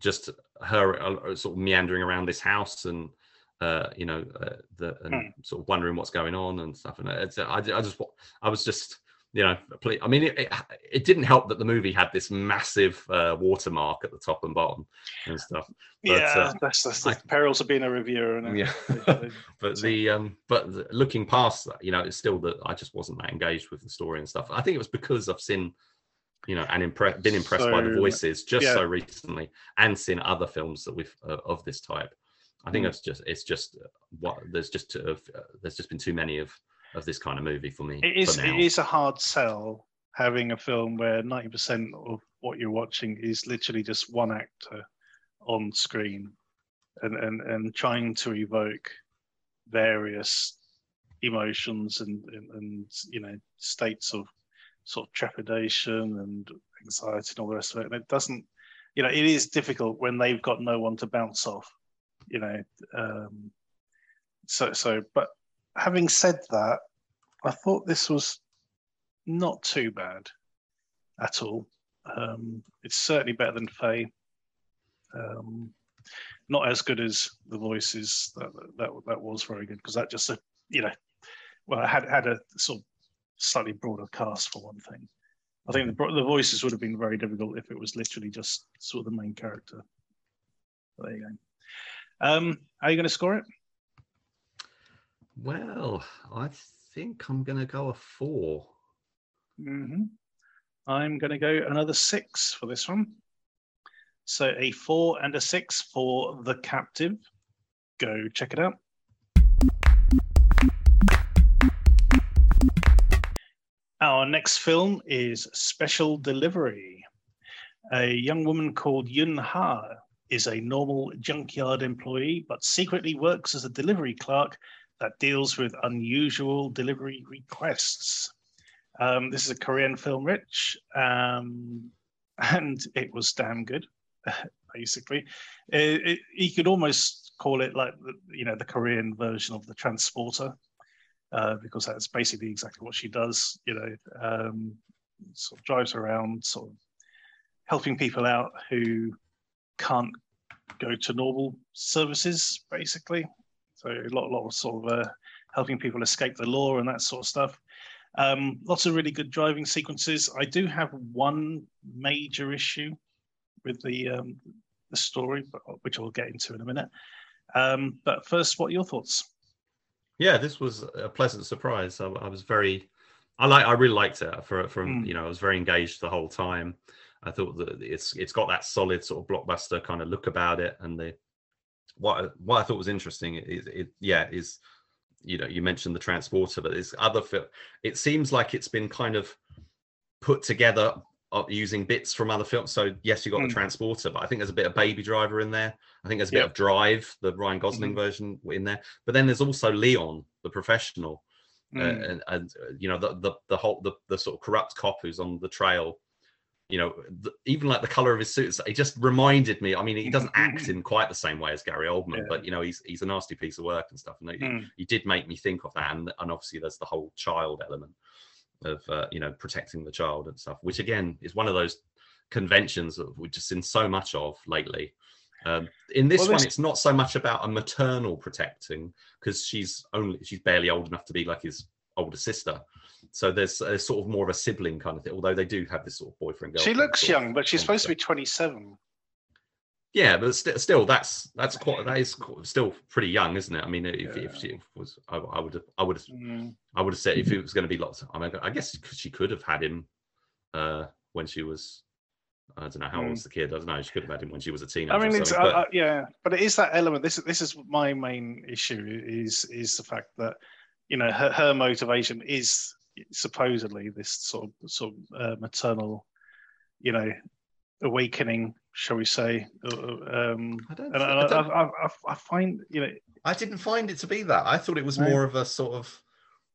just her uh, sort of meandering around this house and uh, you know uh, the and Hmm. sort of wondering what's going on and stuff. And it's, I, I just I was just you know I mean it, it, it didn't help that the movie had this massive uh, watermark at the top and bottom and stuff. But, yeah, uh, that's, that's the I- perils of being a reviewer. And Yeah. but the um but the- looking past that you know it's still that i just wasn't that engaged with the story and stuff i think it was because i've seen you know and impressed been impressed by the voices just yeah. so recently and seen other films that we've uh, of this type i think Mm. it's just it's just what there's just uh, there's just been too many of of this kind of movie for me It is it is a hard sell having a film where 90% of what you're watching is literally just one actor on screen and and, and trying to evoke various emotions and, and and you know states of sort of trepidation and anxiety and all the rest of it and it doesn't you know it is difficult when they've got no one to bounce off you know. Um, so so, but having said that, I thought this was not too bad at all. Um, it's certainly better than Faye. Um, not as good as the voices. That that that was very good because that just uh, you know, well, I had had a sort of slightly broader cast for one thing. I think the, the voices would have been very difficult if it was literally just sort of the main character. There you go. Um, how are you going to score it? Well, I think I'm going to go a 4 Mm-hmm. I'm going to go another six for this one. So a four and a six for The Captive. Go check it out. Our next film is Special Delivery. A young woman called Yun Ha is a normal junkyard employee, but secretly works as a delivery clerk that deals with unusual delivery requests. Um, this is a Korean film, Rich, um, and it was damn good. Basically, it, it, you could almost call it like the, you know the Korean version of the Transporter, uh, because that's basically exactly what she does. You know, um, sort of drives around, sort of helping people out who can't go to normal services, basically. So a lot, a lot of sort of uh, helping people escape the law and that sort of stuff. Um, lots of really good driving sequences. I do have one major issue with the um, the story, which I'll get into in a minute. Um, but first, what are your thoughts? Yeah, this was a pleasant surprise. I, I was very, I like, I really liked it. For from mm. you know, I was very engaged the whole time. I thought that it's it's got that solid sort of blockbuster kind of look about it, and the what what I thought was interesting is it yeah is you know you mentioned the transporter but there's other it seems like it's been kind of put together using bits from other films so yes you got mm. the hmm. transporter but i think there's a bit of baby driver in there i think there's a bit of drive the ryan gosling mm-hmm. version in there but then there's also leon the professional mm. uh, hmm. and, and uh, you know the, the the whole the, the sort of corrupt cop who's on the trail you know, the, even like the color of his suit, it just reminded me. I mean, he doesn't act in quite the same way as Gary Oldman, yeah. but you know, he's he's a nasty piece of work and stuff. And he, mm. he did make me think of that, and, and obviously there's the whole child element of uh, you know protecting the child and stuff, which again is one of those conventions that we've just seen so much of lately. Um, in this well, one, it's not so much about a maternal protecting because she's only she's barely old enough to be like his older sister. So there's, a sort of more of a sibling kind of thing. Although they do have this sort of boyfriend girl. She looks young, but she's supposed to be 27. Yeah, but st- still, that's that's quite that is still pretty young, isn't it? I mean, if, yeah. if she was, I, I would have, I would have, mm. I would have said if it was going to be lots. I mean, I guess she could have had him uh, when she was I don't know how mm. old's the kid. I don't know. She could have had him when she was a teenager. I mean, it's but... uh, yeah, but it is that element. This this is my main issue is is the fact that you know her, her motivation is supposedly this sort of sort of uh, maternal, you know, awakening, shall we say? Uh, um, I don't. And I, I, I, I, find you know. I didn't find it to be that. I thought it was more of a sort of,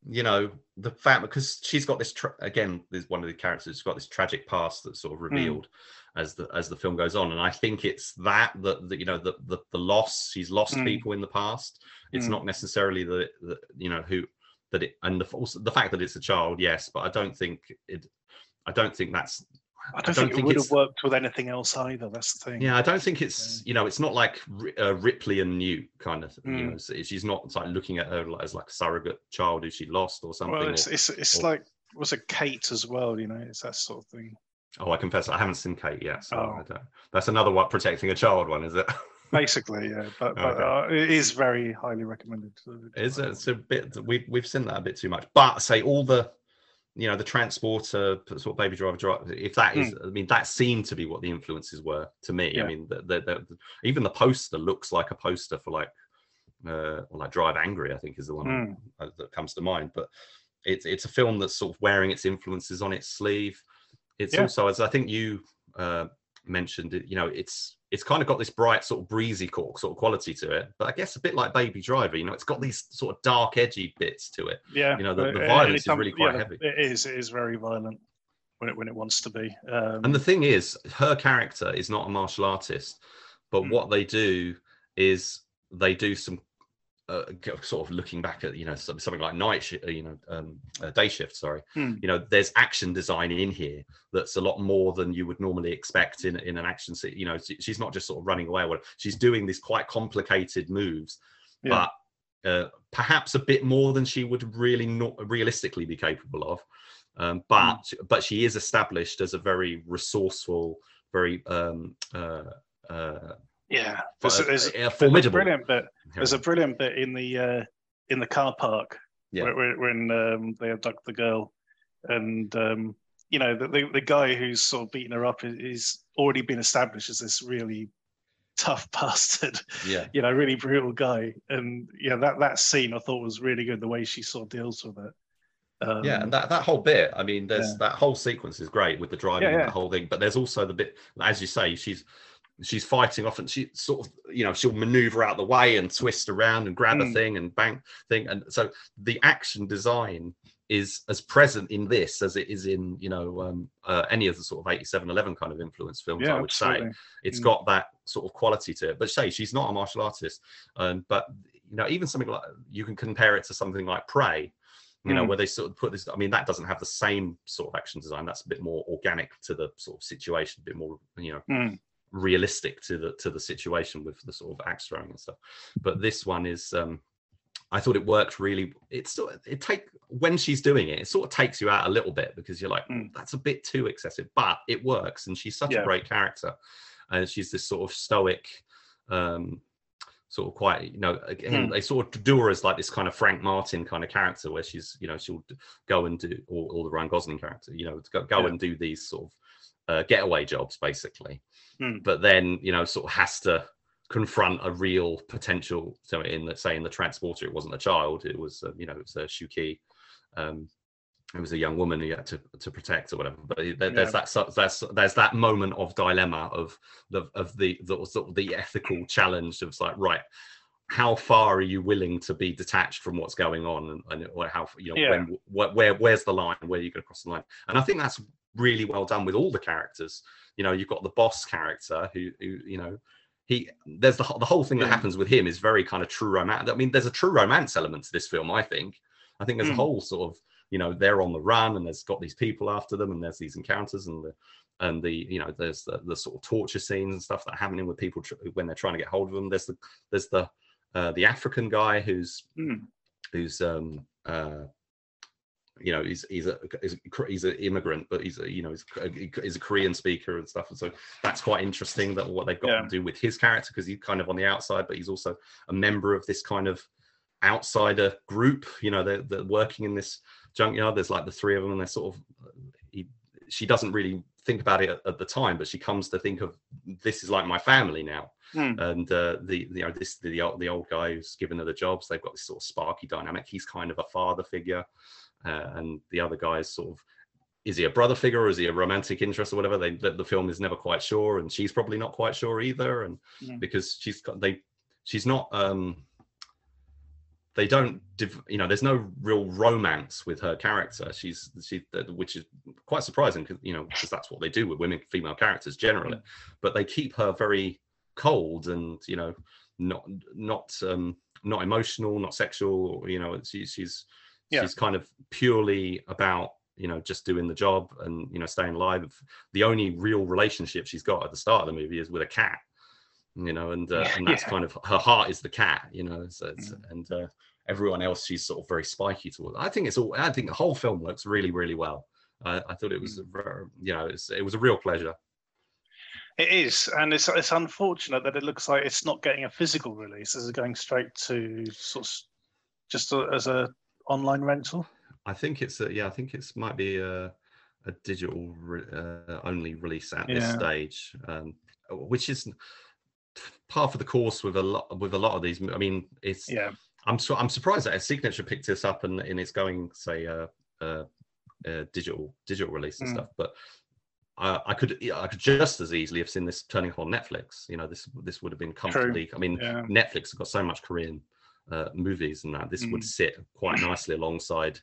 you know, the fact because she's got this tra- again. There's one of the characters who's got this tragic past that's sort of hmm. revealed. Mm. As the as the film goes on, and I think it's that that, that you know the, the the loss she's lost mm. people in the past. It's mm. not necessarily the, the you know who that it and the also the fact that it's a child, yes, but I don't think it. I don't think that's. I don't, I don't think, think, it would have worked with anything else either. That's the thing. Yeah, I don't think it's yeah. you know it's not like uh, Ripley and Newt kind of. Mm. You know, she's not like looking at her as like a surrogate child who she lost or something. Well, it's or, it's, it's or, like was it Kate as well? You know, it's that sort of thing. Oh, I confess, I haven't seen Kate yet. So oh. That's another one protecting a child one, is it? Basically, yeah, but, but okay. uh, it is very highly recommended. Is it? It's a bit. We we've seen that a bit too much. But say all the, you know, the transporter sort of baby driver driver. If that is, mm. I mean, that seemed to be what the influences were to me. Yeah. I mean, the, the, the, even the poster looks like a poster for like, uh, like Drive Angry. I think is the one mm. that comes to mind. But it's it's a film that's sort of wearing its influences on its sleeve. It's yeah. also, as I think you uh, mentioned, it. You know, it's it's kind of got this bright sort of breezy cork sort of quality to it but i guess a bit like baby driver you know it's got these sort of dark edgy bits to it. Yeah. You know the, the violence is really quite yeah, heavy. it is it is very violent when it when it wants to be um, and the thing is her character is not a martial artist but mm. what they do is they do some uh, sort of looking back at you know something like night sh- uh, you know um, uh, day shift sorry Hmm. you know there's action design in here that's a lot more than you would normally expect in in an action scene you know she- she's not just sort of running away or whatever. she's doing these quite complicated moves Yeah. but uh, perhaps a bit more than she would really not realistically be capable of um, but but she is established as a very resourceful very um uh, uh, Yeah, there's, there's, uh, there's a brilliant bit. There's a brilliant bit in the uh, in the car park Yeah. where, when um, they abduct the girl, and um, you know the, the the guy who's sort of beating her up is, is already been established as this really tough bastard, yeah you know, really brutal guy, and yeah, that that scene I thought was really good. The way she sort of deals with it. Um, yeah and that, that whole bit i mean there's Yeah. that whole sequence is great with the driving Yeah, and yeah. the whole thing but there's also the bit as you say she's she's fighting off and she sort of you know she'll maneuver out the way and twist around and grab a Mm. thing and bang thing and so the action design is as present in this as it is in you know um, uh, any of the sort of 87 11 kind of influence films yeah, i would say absolutely. it's Mm. got that sort of quality to it but say she's not a martial artist um, but you know even something like you can compare it to something like prey you know Mm. where they sort of put this i mean that doesn't have the same sort of action design that's a bit more organic to the sort of situation a bit more you know Mm. Realistic to the to the situation with the sort of axe throwing and stuff but this one is um i thought it worked really it's sort of, it take when she's doing it it sort of takes you out a little bit because you're like Mm. that's a bit too excessive but it works and she's such Yeah. a great character and she's this sort of stoic um sort of quite you know again Mm. they sort of do her as like this kind of frank martin kind of character where she's you know she'll go and do or, or the ryan gosling character you know go, go Yeah. and do these sort of uh, getaway jobs basically Mm. but then you know sort of has to confront a real potential so in the say in the transporter it wasn't a child it was uh, you know it was a Shu Qi um it was a young woman who had to, to protect or whatever but there, there's Yeah. that there's there's that moment of dilemma of the of the the sort of the ethical challenge of like right how far are you willing to be detached from what's going on and, and or how you know Yeah. when where, where where's the line where you going to cross the line and i think that's really well done with all the characters you know you've got the boss character who, who you know he there's the, whole- the whole thing that happens with him is very kind of true romance i mean there's a true romance element to this film i think i think there's a Mm. whole sort of you know they're on the run and there's got these people after them and there's these encounters and the and the you know there's the, the sort of torture scenes and stuff that are happening with people tr- when they're trying to get hold of them there's the there's the uh, the african guy who's Mm. who's um uh you know he's he's a he's a, he's an immigrant but he's a you know he's a, he's a korean speaker and stuff and so that's quite interesting that what they've got Yeah. to do with his character because he's kind of on the outside but he's also a member of this kind of outsider group you know they're, they're working in this junkyard there's like the three of them and they're sort of he, she doesn't really think about it at, at the time but she comes to think of this is like my family now Mm. and uh, the the, you know this the old, the old guy who's given her the jobs they've got this sort of sparky dynamic he's kind of a father figure uh, and the other guy's sort of is he a brother figure or is he a romantic interest or whatever? They the, the film is never quite sure and she's probably not quite sure either and Mm. because she's got they she's not um they don't div- you know there's no real romance with her character. She's she which is quite surprising because you know because that's what they do with women female characters generally. But they keep her very cold and you know not not um not emotional not sexual you know she, she's Yeah. she's kind of purely about you know just doing the job and you know staying alive the only real relationship she's got at the start of the movie is with a cat you know and uh, and that's Yeah. kind of her heart is the cat you know so it's, Mm. and uh, everyone else she's sort of very spiky towards i think it's all i think the whole film works really really well uh, i thought it was ver- you know it was a real pleasure It is, and it's it's unfortunate that it looks like it's not getting a physical release. This is going straight to sort of just a, as a online rental. I think it's a, yeah, I think it's might be a, a digital re- uh, only release at this stage, um, which is par for the course with a lot with a lot of these. I mean, it's Yeah, I'm su- I'm surprised that a signature picked this up and, and it's going say uh, uh, uh, digital digital release and Mm. stuff, but. Uh, I could I could just as easily have seen this turning up on Netflix. You know, this this would have been comfortably. I mean, yeah, Netflix has got so much Korean uh, movies and that this would Mm. sit quite nicely alongside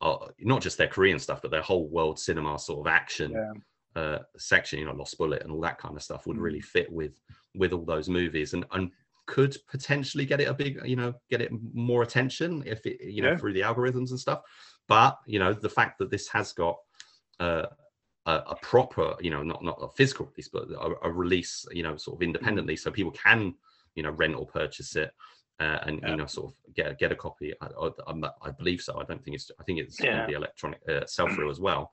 uh, not just their Korean stuff, but their whole world cinema sort of action yeah, uh, section. You know, Lost Bullet and all that kind of stuff would Mm. really fit with with all those movies. And and could potentially get it a big, you know, get it more attention if it, you know, Yeah. through the algorithms and stuff. But you know, the fact that this has got uh, a, a proper, you know, not not a physical release, but a, a release, you know, sort of independently, so people can, you know, rent or purchase it. Uh, and Yeah. you know, sort of get get a copy. I, I, I believe so. I don't think it's. I think it's going Yeah. to be electronic uh, sell through as well.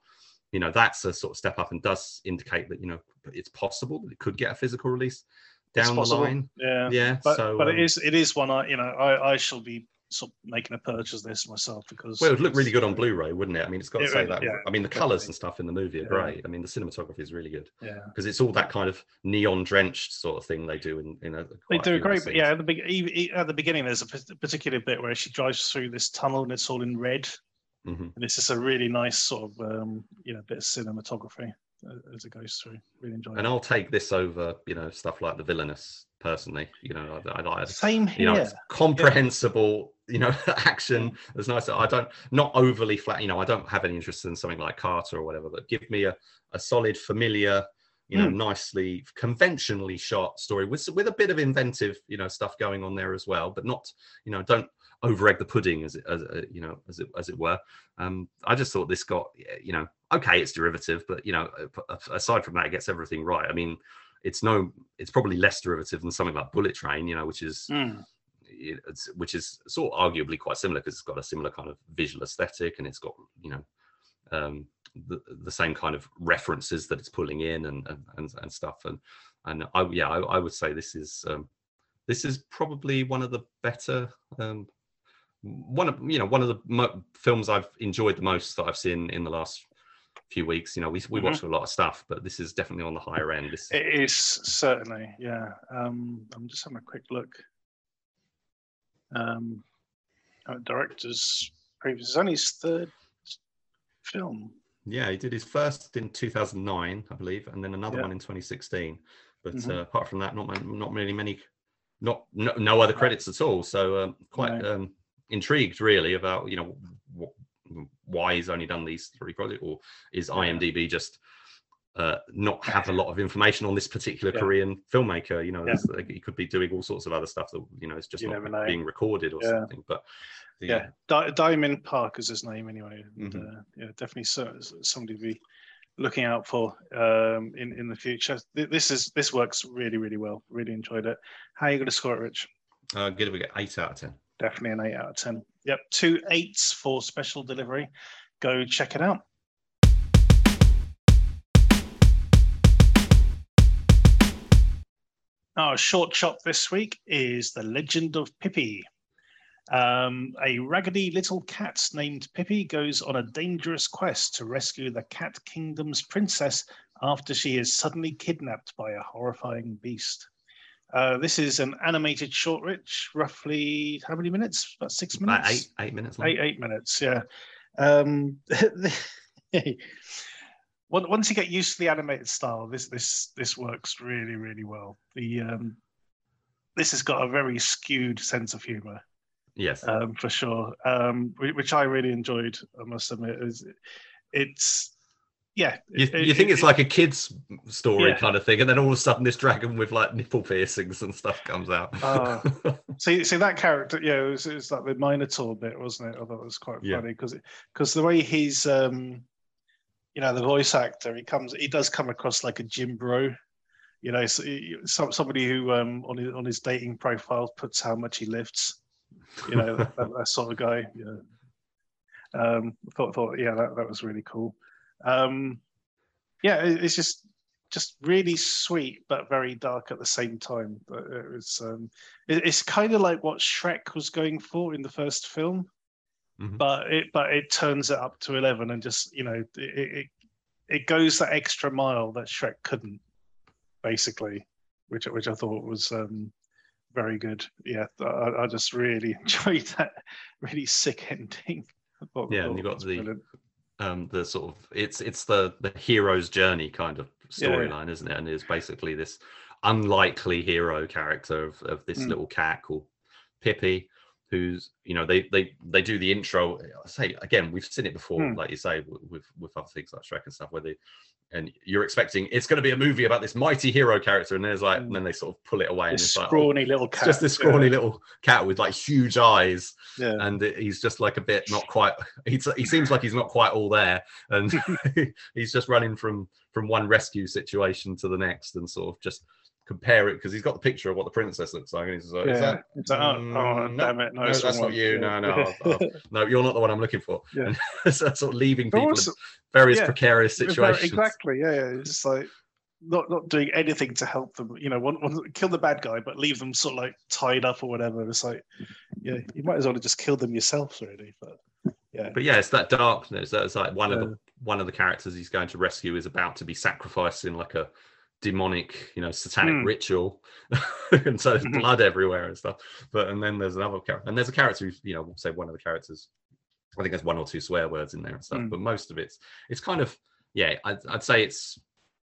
You know, that's a sort of step up and does indicate that you know it's possible that it could get a physical release down the line. Yeah. Yeah. But so, but um, it is it is one I you know I I shall be sort of making a purchase of this myself because Well, it would look really good on Blu-ray, wouldn't it? I mean, it's got to It say that. yeah, I mean, the colours and stuff in the movie are Yeah. great. I mean, the cinematography is really good Yeah. because it's all that kind of neon-drenched sort of thing they do in in a. They a do the great, but yeah, at the, be- at the beginning, there's a particular bit where she drives through this tunnel and it's all in red, Mhm. and it's just a really nice sort of um, you know bit of cinematography uh, as it goes through. Really enjoy And it. I'll take this over, you know, stuff like the Villainess. Personally, you know, I, I like Same here. you know, it's comprehensible, you know, action. It's nice. I don't not overly flat. You know, I don't have any interest in something like Carter or whatever. But give me a, a solid, familiar, you know, Hmm. nicely conventionally shot story with with a bit of inventive, you know, stuff going on there as well. But not, you know, don't over egg the pudding as it as uh, you know as it as it were. Um, I just thought this got, you know, okay, it's derivative, but you know, uh, aside from that, it gets everything right. I mean. It's no, it's probably less derivative than something like Bullet Train, you know, which is Mm, which is sort of arguably quite similar because it's got a similar kind of visual aesthetic and it's got you know um, the, the same kind of references that it's pulling in and and, and, stuff and and I yeah I, I would say this is um, this is probably one of the better um, one of you know one of the mo- films I've enjoyed the most that I've seen in the last few weeks you know we, we Mhm. watched a lot of stuff but this is definitely on the higher end this it is certainly, yeah. Um, I'm just having a quick look. Um, uh, director's previous, it's only his third film. Yeah, he did his first in 2009, I believe, and then another Yeah. one in 2016. But Mhm. uh, apart from that, not not really many, not no, no other credits at all. So um, quite No. um, intrigued, really, about you know wh- why he's only done these three projects, or is IMDb just uh, not have a lot of information on this particular Yeah. Korean filmmaker? You know, Yeah. like, he could be doing all sorts of other stuff that you know is just You not being recorded or Yeah. something. But Yeah, Di- Dae-min Park is his name anyway. And, Mhm. uh, yeah, definitely so, somebody to be looking out for um, in in the future. Th- This is this works really really well. Really enjoyed it. How are you going to score it, Rich? uh, give it an eight out of ten. Definitely an eight out of ten. Yep, two eights for special delivery. Go check it out. Our short shot this week is The Legend of Pipi. Um, a raggedy little cat named Pipi goes on a dangerous quest to rescue the Cat Kingdom's princess after she is suddenly kidnapped by a horrifying beast. Uh, this is an animated short, Rich. Roughly how many minutes? About six minutes. About eight eight minutes long. Eight, eight minutes, yeah. Um, once you get used to the animated style, this this this works really really well. The um, this has got a very skewed sense of humor, Yes. um, for sure, um, which I really enjoyed. I must admit, it's, it's yeah. You, it- you think it- it's like a kid's story Yeah. kind of thing, and then all of a sudden this dragon with like nipple piercings and stuff comes out. Ah. See, see that character, yeah, it was, it was like the Minotaur bit, wasn't it? I thought it was quite Yeah. funny because because the way he's, um, you know, the voice actor, he comes, he does come across like a gym bro, you know, so, some somebody who um, on his on his dating profile puts how much he lifts, you know, that, that, that sort of guy. Yeah. Um, thought thought yeah, that that was really cool. Um, yeah, it, it's just just really sweet but very dark at the same time. But It was um, it, it's kind of like what Shrek was going for in the first film, Mhm. but it but it turns it up to eleven and just you know it it, it goes that extra mile that Shrek couldn't, basically, which which I thought was um, very good. Yeah, I, I just really enjoyed that really sick ending. Thought- Yeah, and you got the- brilliant. um, the sort of it's it's the the hero's journey kind of Yeah. storyline, isn't it? And it's basically this unlikely hero character of, of this Mm. little cat called Pipi, who's you know they they they do the intro. I say again, we've seen it before, Hmm. like you say, with with other things like Shrek and stuff, where they and you're expecting it's going to be a movie about this mighty hero character, and there's like, Hmm. and then they sort of pull it away, and This it's like, oh, scrawny little cat. just this scrawny little cat with like huge eyes, Yeah. and it- he's just like a bit not quite. He's, he seems like he's not quite all there, and he's just running from from one rescue situation to the next, and sort of just compare it because he's got the picture of what the princess looks like, and he's like, Yeah. "Is that It's oh, oh, Mm, no, damn it. No, no, that's not you. one. No, no, I'll- I'll- no, you're not the one I'm looking for." Yeah. And so sort of leaving people also- in various yeah, precarious situations. Exactly. Yeah, yeah. It's just like not not doing anything to help them. You know, one, one, kill the bad guy, but leave them sort of like tied up or whatever. It's like, yeah, you might as well have just killed them yourself, really. But yeah, But yeah, it's that darkness. That's like one of the one of the characters he's going to rescue is about to be sacrificed in like a demonic, you know, satanic Hmm. ritual, and so there's Mhm. blood everywhere and stuff. But and then there's another character, and there's a character who's you know, say one of the characters. I think there's one or two swear words in there and stuff, Hmm. but most of it's it's kind of yeah. I'd, I'd say it's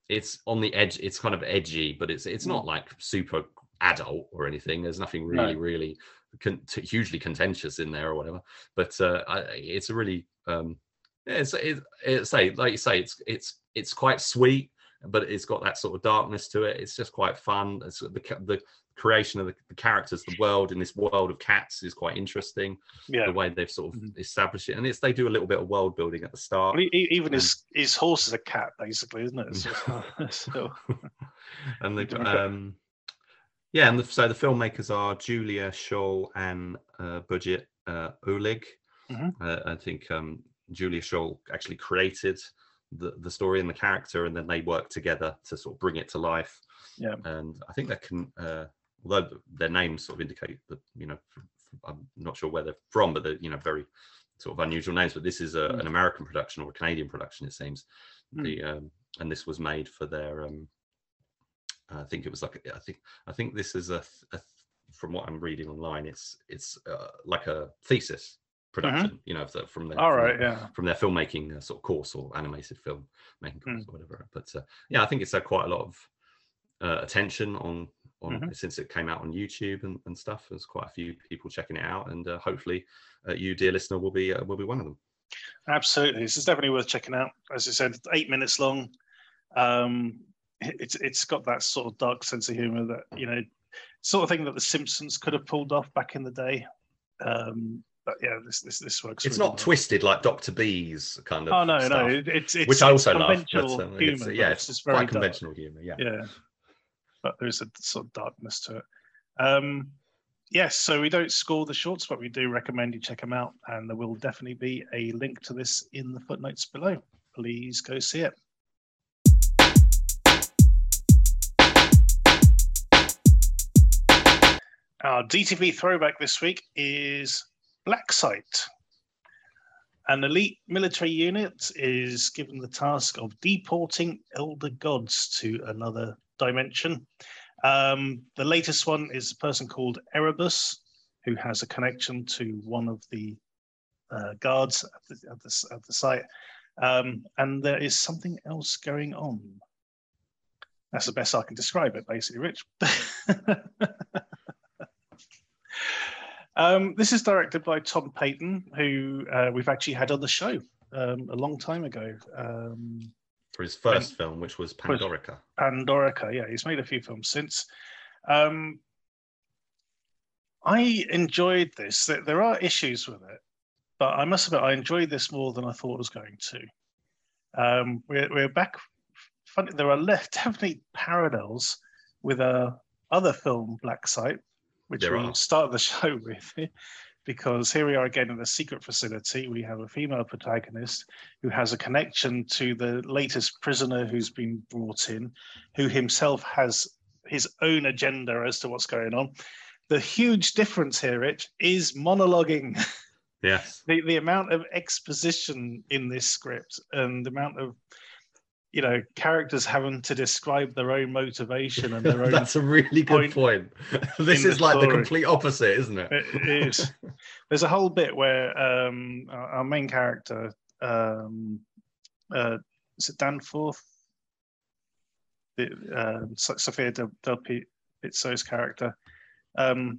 it's on the edge. It's kind of edgy, but it's it's not like super adult or anything. There's nothing Hmm. No. really really con- t- hugely contentious in there or whatever. But uh, I, it's a really um, yeah, it's, it's, it's say like you say it's it's it's quite sweet but it's got that sort of darkness to it it's just quite fun it's the the creation of the, the characters the world in this world of cats is quite interesting yeah. the way they've sort of Mhm. established it and it's they do a little bit of world building at the start Well, e- e- even his his horse is a cat, basically, isn't it? So, so, and the um yeah and the, so the filmmakers are julia scholl and uh, budget uh, oleg Mhm. uh, i think um julia scholl actually created the, the story and the character and then they work together to sort of bring it to life Yeah. and i think that can uh although their names sort of indicate that you know I'm not sure where they're from but they're you know very sort of unusual names but this is a, Mm. an american production or a canadian production it seems Mm. the um and this was made for their um I think it was like I think I think this is a, a from what I'm reading online. It's it's uh, like a thesis production, you know, the- from their Mm-hmm. all from right, their- yeah. from their filmmaking uh, sort of course or animated film making course or whatever. But uh, yeah, I think it's had quite a lot of uh, attention on on Mhm. since it came out on YouTube and, and stuff. There's quite a few people checking it out, and uh, hopefully uh, you, dear listener, will be uh, will be one of them. Absolutely, this is definitely worth checking out. As I said, eight minutes long. Um, it- it's it's got that sort of dark sense of humor that you know, sort of thing that The Simpsons could have pulled off back in the day. Um, but yeah, this this this works. It's really not well. twisted like Doctor B's kind of. Oh no, no, stuff. it- it's it's which I also love. But, um, humor. it's, yeah, it's very quite dark. conventional humor. Yeah. Yeah, but there's a sort of darkness to it. Um, yes, so we don't score the shorts, but we do recommend you check them out, and there will definitely be a link to this in the footnotes below. Please go see it. Our DTV throwback this week is Black Site. An elite military unit is given the task of deporting elder gods to another dimension. Um, the latest one is a person called Erebus, who has a connection to one of the uh, guards at the, at the, at the site. Um, and there is something else going on. That's the best I can describe it, basically, Rich. um, this is directed by Tom Paton, who uh, we've actually had on the show um, a long time ago. Um, For his first film, which was Pandorica. Pandorica. Yeah, he's made a few films since. Um, I enjoyed this. There, are issues with it, but I must admit I enjoyed this more than I thought I was going to. Um, we're, we're back. Funny, there are left definitely parallels with a other film, Black Site, which There we are. start the show with. Because here we are again in a secret facility. We have a female protagonist who has a connection to the latest prisoner who's been brought in, who himself has his own agenda as to what's going on. The huge difference here, Rich, is monologuing. Yes. the, the amount of exposition in this script and the amount of you know characters having to describe their own motivation and their own That's a really good point. this is the like the complete opposite, isn't it? It is. There's a whole bit where um, our main character, um, uh, is it Danforth? The, um, So- Sophia Del, Del Pizzo's character. Um,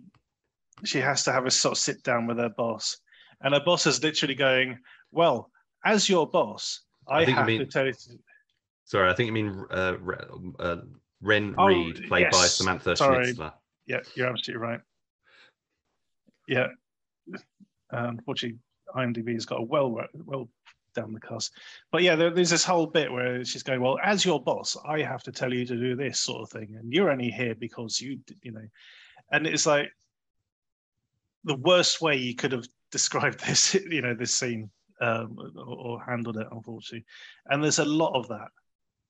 she has to have a sort of sit down with her boss, and her boss is literally going, "Well, as your boss, I, I have mean- to tell you." Sorry, I think you mean uh, uh, Ren Oh, Reed, played by yes. Samantha Sorry. Schnitzler. yeah, you're absolutely right. Yeah, um, unfortunately, IMDb's got a well well down the cast, but yeah, there, there's this whole bit where she's going, "Well, as your boss, I have to tell you to do this sort of thing, and you're only here because you, you know," and it's like the worst way you could have described this, you know, this scene um, or, or handled it, unfortunately. And there's a lot of that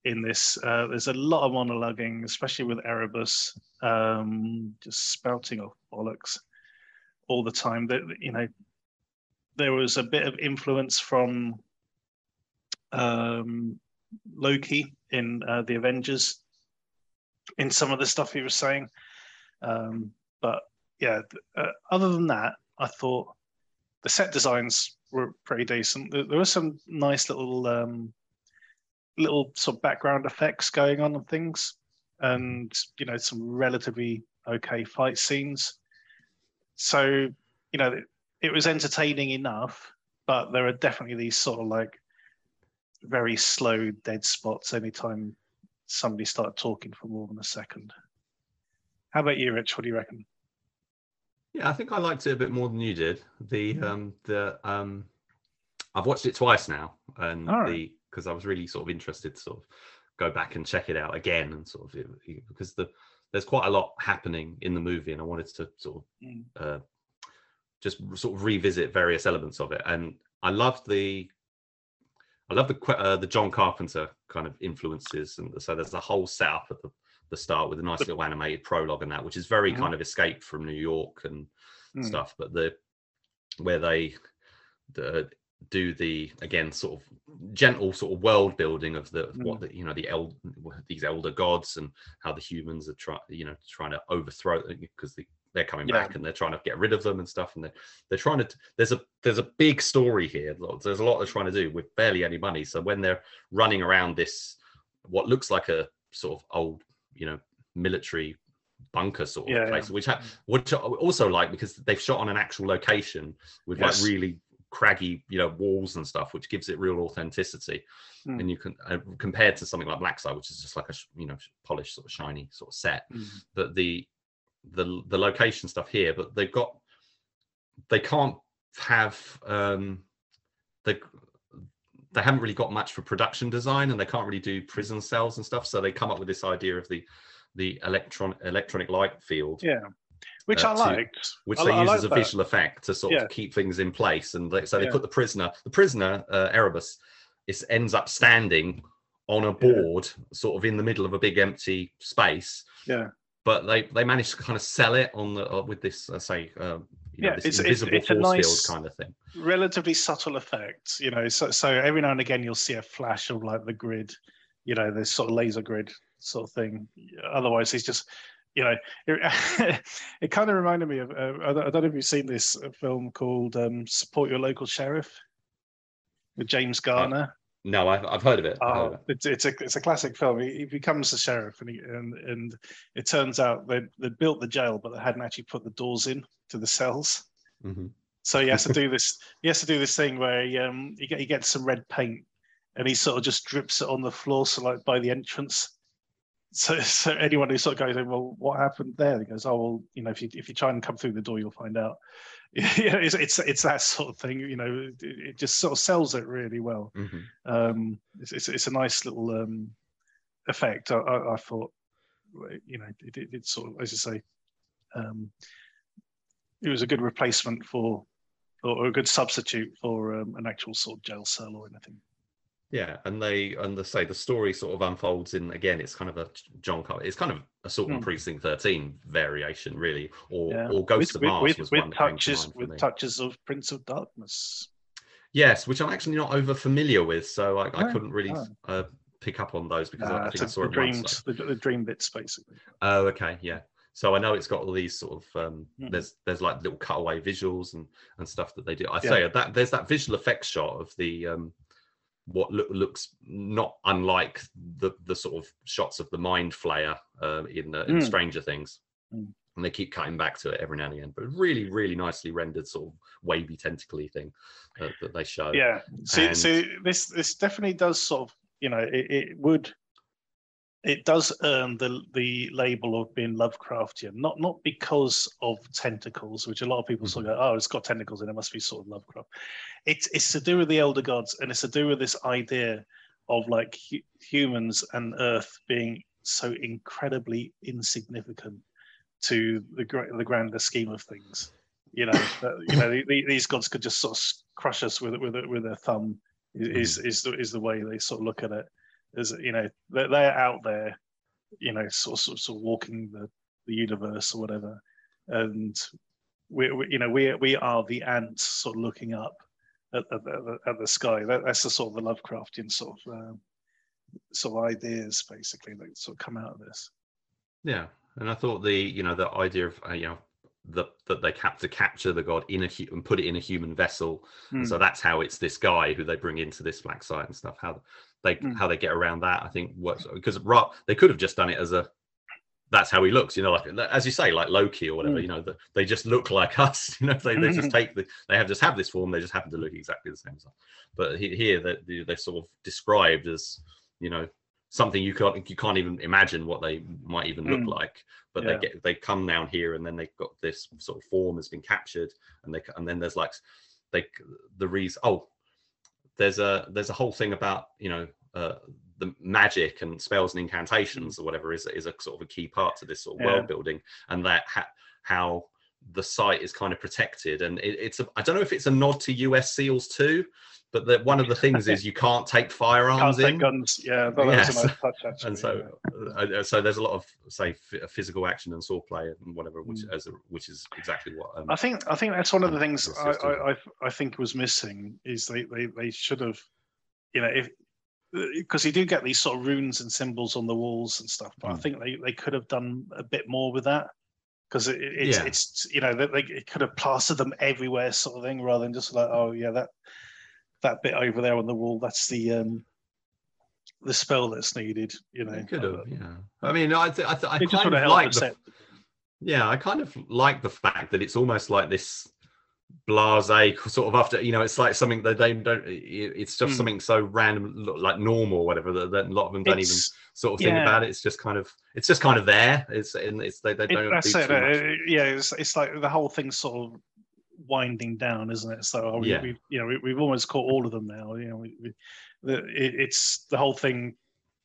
in this. Uh, there's a lot of monologuing, especially with Erebus, um, just spouting off bollocks all the time. That you know, there was a bit of influence from um, Loki in uh, the Avengers in some of the stuff he was saying. Um, but yeah, uh, other than that, I thought the set designs were pretty decent. There, were some nice little um, little sort of background effects going on and things, and you know some relatively okay fight scenes. So you know it, it was entertaining enough, but there are definitely these sort of like very slow dead spots anytime somebody started talking for more than a second. How about you, Rich? What do you reckon? Yeah, I think I liked it a bit more than you did. The um the um I've watched it twice now, and right. the because I was really sort of interested to sort of go back and check it out again, and sort of because the there's quite a lot happening in the movie, and I wanted to sort of Mm. uh, just sort of revisit various elements of it, and I loved the I love the uh, the John Carpenter kind of influences, and so there's a whole setup at the, the start with a nice little animated prologue and that, which is very Mhm. kind of escape from New York and Mm. stuff. But the where they the, do the again sort of gentle sort of world building of the of what mm. the you know the el- these elder gods and how the humans are trying you know trying to overthrow uh, because the, they're coming Yeah. back and they're trying to get rid of them and stuff and they're they're trying to there's a there's a big story here there's a lot they're trying to do with barely any money so when they're running around this what looks like a sort of old you know military bunker sort of Yeah, yeah. place which ha- mm. which I also like because they've shot on an actual location with Yes. like really craggy you know walls and stuff which gives it real authenticity Mm. and you can uh, compared to something like Black Site which is just like a you know polished sort of shiny sort of set Mm. that the the the location stuff here, but they've got they can't have um they they haven't really got much for production design and they can't really do prison cells and stuff. So they come up with this idea of the the electron electronic light field, Yeah, which Uh, I to- which I they I use like as a that. visual effect to sort Yeah. of keep things in place. And they, so they Yeah. put the prisoner, the prisoner uh, Erebus, is ends up standing on a board, sort of in the middle of a big empty space. Yeah. But they they managed to kind of sell it on the uh, with this, uh, say, um, you know, Yeah, this it's- it's- invisible it's a force nice- field kind of thing. relatively subtle effects, you know. So, so every now and again you'll see a flash of like the grid, you know, this sort of laser grid sort of thing. Otherwise, it's just, you know, it, it kind of reminded me of. Uh, I, don't, know if you've seen this uh, film called um, "Support Your Local Sheriff" with James Garner. No, I've, I've heard of it. Heard of Oh, it. it's, it's a it's a classic film. He, he becomes the sheriff, and he, and and it turns out they they built the jail, but they hadn't actually put the doors in to the cells. Mhm. So he has to do this. He has to do this thing where he um he, he gets some red paint, and he sort of just drips it on the floor, so like by the entrance. So so anyone who sort of goes, in, well, what happened there? He goes, oh well, you know, if you if you try and come through the door, you'll find out. Yeah, it's it's it's that sort of thing. You know, it, it just sort of sells it really well Mhm. um, it's, it's, it's a nice little um, effect. I, I, I thought, you know, it, it, it's sort of, as you say, um, it was a good replacement for, or a good substitute for um, an actual sort of jail cell or anything. Yeah, and they and the say the story sort of unfolds in again. It's kind of a John Carter. It's kind of a sort of Hmm. Precinct Thirteen variation, really, or Yeah. or Ghost with, of Mars with, was with, one touches, with me. touches of Prince of Darkness. Yes, which I'm actually not over familiar with, so I, I Oh, couldn't really oh. uh, pick up on those because I, Nah, I it's think I saw the it once. dreams, though. the, the dream bits, basically. Oh, okay, yeah. So I know it's got all these sort of um, Mhm. there's there's like little cutaway visuals and and stuff that they do. I Yeah. say that there's that visual effects shot of the um, what look, looks not unlike the the sort of shots of the mind flayer uh, in, uh, in Mm. Stranger Things. Mm. and they keep cutting back to it every now and again. But really, really nicely rendered, sort of wavy tentacly thing that, that they show. Yeah. See, And- so this this definitely does sort of you know it, it would it does earn the the label of being Lovecraftian, not not because of tentacles, which a lot of people mm. sort of go, oh, it's got tentacles and it must be sort of Lovecraft. It's it's to do with the elder gods, and it's to do with this idea of like hu- humans and Earth being so incredibly insignificant to the gra- the grander scheme of things. You know, that, you know, the, the, these gods could just sort of crush us with with with their thumb. Is mm. is the is the way they sort of look at it. Is you know they're, they're out there, you know, sort of, sort of, sort of walking the, the universe or whatever, and we, we you know we we are the ants sort of looking up at, at, the, at the sky. That, that's the sort of the Lovecraftian sort of um, sort of ideas basically that sort of come out of this. Yeah, and I thought the you know the idea of uh, you know that that they cap to capture the god in a hu- and put it in a human vessel, and Hmm. so that's how it's this guy who they bring into this black site and stuff. How they Mm. how they get around that, I think works because they could have just done it as a that's how he looks, you know, like as you say, like Loki or whatever. Mm. You know, the, they just look like us. You know, they, they just take the they have just have this form. They just happen to look exactly the same. But he, here, that they, they're sort of described as you know something you can't you can't even imagine what they might even look Mm. like. But Yeah. they get they come down here and then they've got this sort of form has been captured and they and then there's like they the reason oh there's a there's a whole thing about you know uh, the magic and spells and incantations or whatever is is a sort of a key part to this sort of Yeah. world building and that ha- how the site is kind of protected and it, it's a, I don't know if it's a nod to US SEALs too but that one of the things is you can't take firearms Can't take in guns. Yeah, that Yes. nice touch actually. and so uh, uh, so there's a lot of say ph- physical action and swordplay and whatever which Mm. as a, which is exactly what um, I think I think that's one of the things I. I, I I think was missing is they they, they should have, you know, if because you do get these sort of runes and symbols on the walls and stuff, but I Mm. think they, they could have done a bit more with that because it, it's Yeah. it's you know they, they it could have plastered them everywhere sort of thing rather than just like oh yeah that that bit over there on the wall that's the um the spell that's needed you know could have, yeah. I mean, I, th- I, th- I it just kind of like the, yeah, I kind of like the fact that it's almost like this blase sort of after you know it's like something that they don't it's just Mm. something so random like normal or whatever that, that a lot of them don't even sort of think yeah. about it it's just kind of it's just kind of there it's and it's they, they don't that's do it. uh, yeah, it's, it's like the whole thing's sort of winding down, isn't it? So we, Yeah. we you know, we, we've almost caught all of them now. You know, we, we, the, it, it's the whole thing.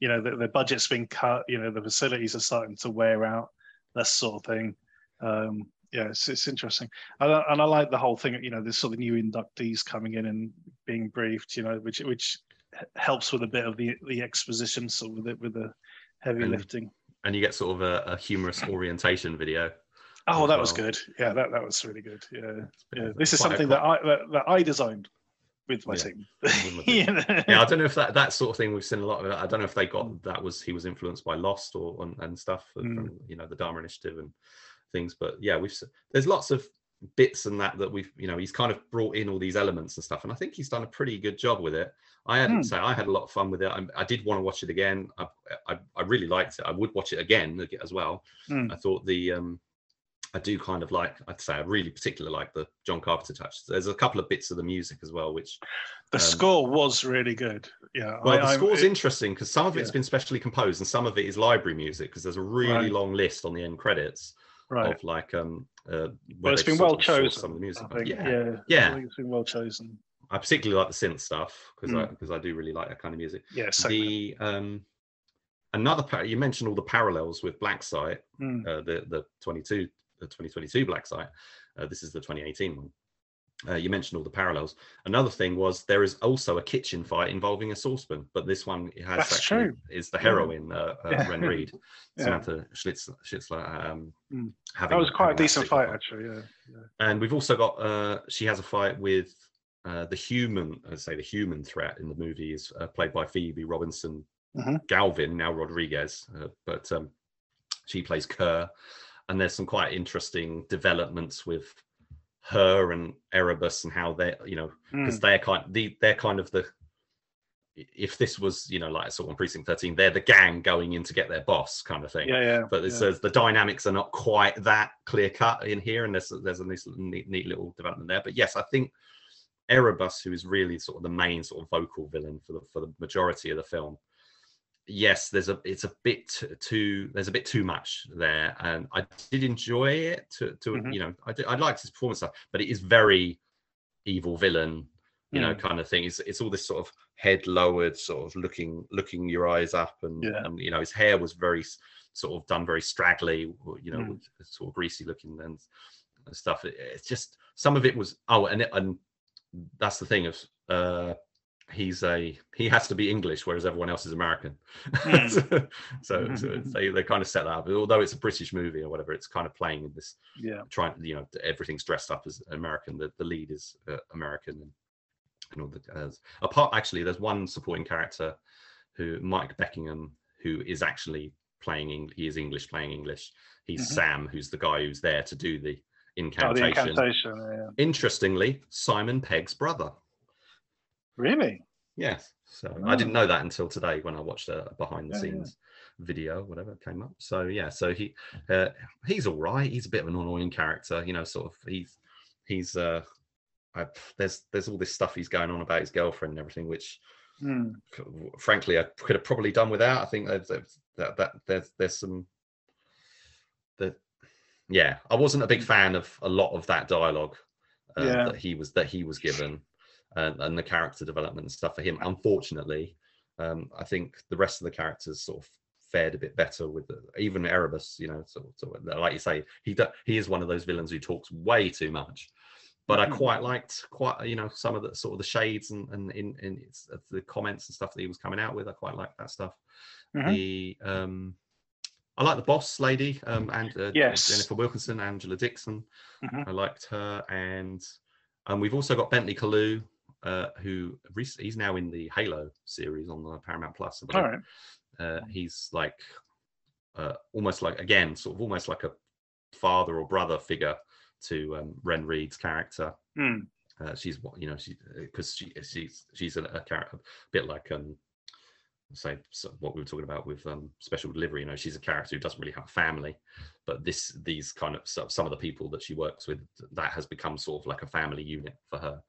You know, the, the budget's been cut. You know, the facilities are starting to wear out. That sort of thing. Um, yeah, it's, it's interesting, and I, and I like the whole thing. You know, there's sort of new inductees coming in and being briefed. You know, which which helps with a bit of the the exposition, sort of with it with the heavy And- lifting. and you get sort of a, a humorous orientation video Oh, that was good. Yeah, that, that was really good. Yeah, yeah. This is something that I that, that I designed with my Yeah, team. with. You know? yeah, I don't know if that that sort of thing we've seen a lot of. it. I don't know if they got that was he was influenced by Lost or and, and stuff from Mm. you know the Dharma Initiative and things. But yeah, we've there's lots of bits and that that we've you know he's kind of brought in all these elements and stuff, and I think he's done a pretty good job with it. I had Mm. to say I had a lot of fun with it. I, I did want to watch it again. I, I I really liked it. I would watch it again as well. Mm. I thought the um I do kind of like I'd say I really particularly like the John Carpenter touch. There's a couple of bits of the music as well, which the um, score was really good. Yeah. well, I- the score's it- interesting because some of it's yeah. been specially composed and some of it is library music because there's a really Right. long list on the end credits right. of like um uh Well, it's been well chosen. some of the music. I think. yeah, Yeah. Yeah. I it's been well chosen. I particularly like the synth stuff because I Mm. because I do really like that kind of music. Yeah. The um another you mentioned all the parallels with Black Site, Mm. uh, the the 22 the 2022 Black Site. Uh, this is the 2018 one. Uh, you mentioned all the parallels. Another thing was there is also a kitchen fight involving a saucepan, but this one has That's actually true. is the Yeah. heroine, uh, uh, Yeah. Ren Reed, Yeah. Samantha Schnitzler. Schnitzler um, Mm. having, That was quite a decent particular fight, actually. Yeah. yeah. and we've also got uh she has a fight with uh the human i'd say the human threat in the movie is uh, played by phoebe robinson Mhm. galvin now rodriguez uh, but um she plays kerr and there's some quite interesting developments with her and erebus and how they're you know because Mm. they're kind the, they're kind of the if this was you know like a sort of precinct 13 they're the gang going in to get their boss kind of thing Yeah, yeah. but it yeah. says the dynamics are not quite that clear cut in here and there's there's a nice neat, neat little development there but yes i think erebus who is really sort of the main sort of vocal villain for the for the majority of the film yes there's a it's a bit too there's a bit too much there and i did enjoy it to, to Mhm. you know i, did, I liked his performance stuff but it is very evil villain you know Mm. kind of thing it's, it's all this sort of head lowered sort of looking looking your eyes up and, Yeah. and you know his hair was very sort of done very straggly you know Mm. sort of greasy looking and, and stuff It- it's just some of it was oh and it, and that's the thing of uh he's a he has to be english whereas everyone else is american Mm. so, so, so Mhm. they, they kind of set that up although it's a british movie or whatever it's kind of playing in this yeah. trying you know everything's dressed up as american the, the lead is uh, american and, and all the as apart actually there's one supporting character who mike beckingham who is actually playing he is english playing english he's Mhm. sam who's the guy who's there to do the Oh, the incantation incantation. Yeah. interestingly simon pegg's brother Really? Yes. So I didn't know that until today when I watched a behind the Yeah, yeah. scenes video, whatever came up. So yeah, so he uh, he's all right. He's a bit of an annoying character, you know. Sort of he's he's uh, I, there's there's all this stuff he's going on about his girlfriend and everything, which Hmm. frankly I could have probably done without. I think there's, there's- that that there's there's some that yeah, I wasn't a big fan of a lot of that dialogue uh, Yeah. that he was that he was given, and, and the character development and stuff for him. Unfortunately, um, I think the rest of the characters sort of fared a bit better with the, even Erebus. You know, so, so like you say, he do, he is one of those villains who talks way too much. But I Mhm. quite liked quite you know some of the sort of the shades and and in in it's, the comments and stuff that he was coming out with. I quite liked that stuff. Mhm. The um, I like the boss lady um, and uh, Yes. Jennifer Wilkinson, Angela Dixon. Mhm. I liked her, and and we've also got Bentley Kalu, uh, who rec- he's now in the Halo series on the Paramount Plus. All right. Uh, he's like uh, almost like again, sort of almost like a father or brother figure to um, Ren Reed's character. Hmm. Uh, she's what you know she because she she's she's a, a character a bit like um say so what we were talking about with um special delivery you know she's a character who doesn't really have a family but this these kind of so- some of the people that she works with that has become sort of like a family unit for her uh,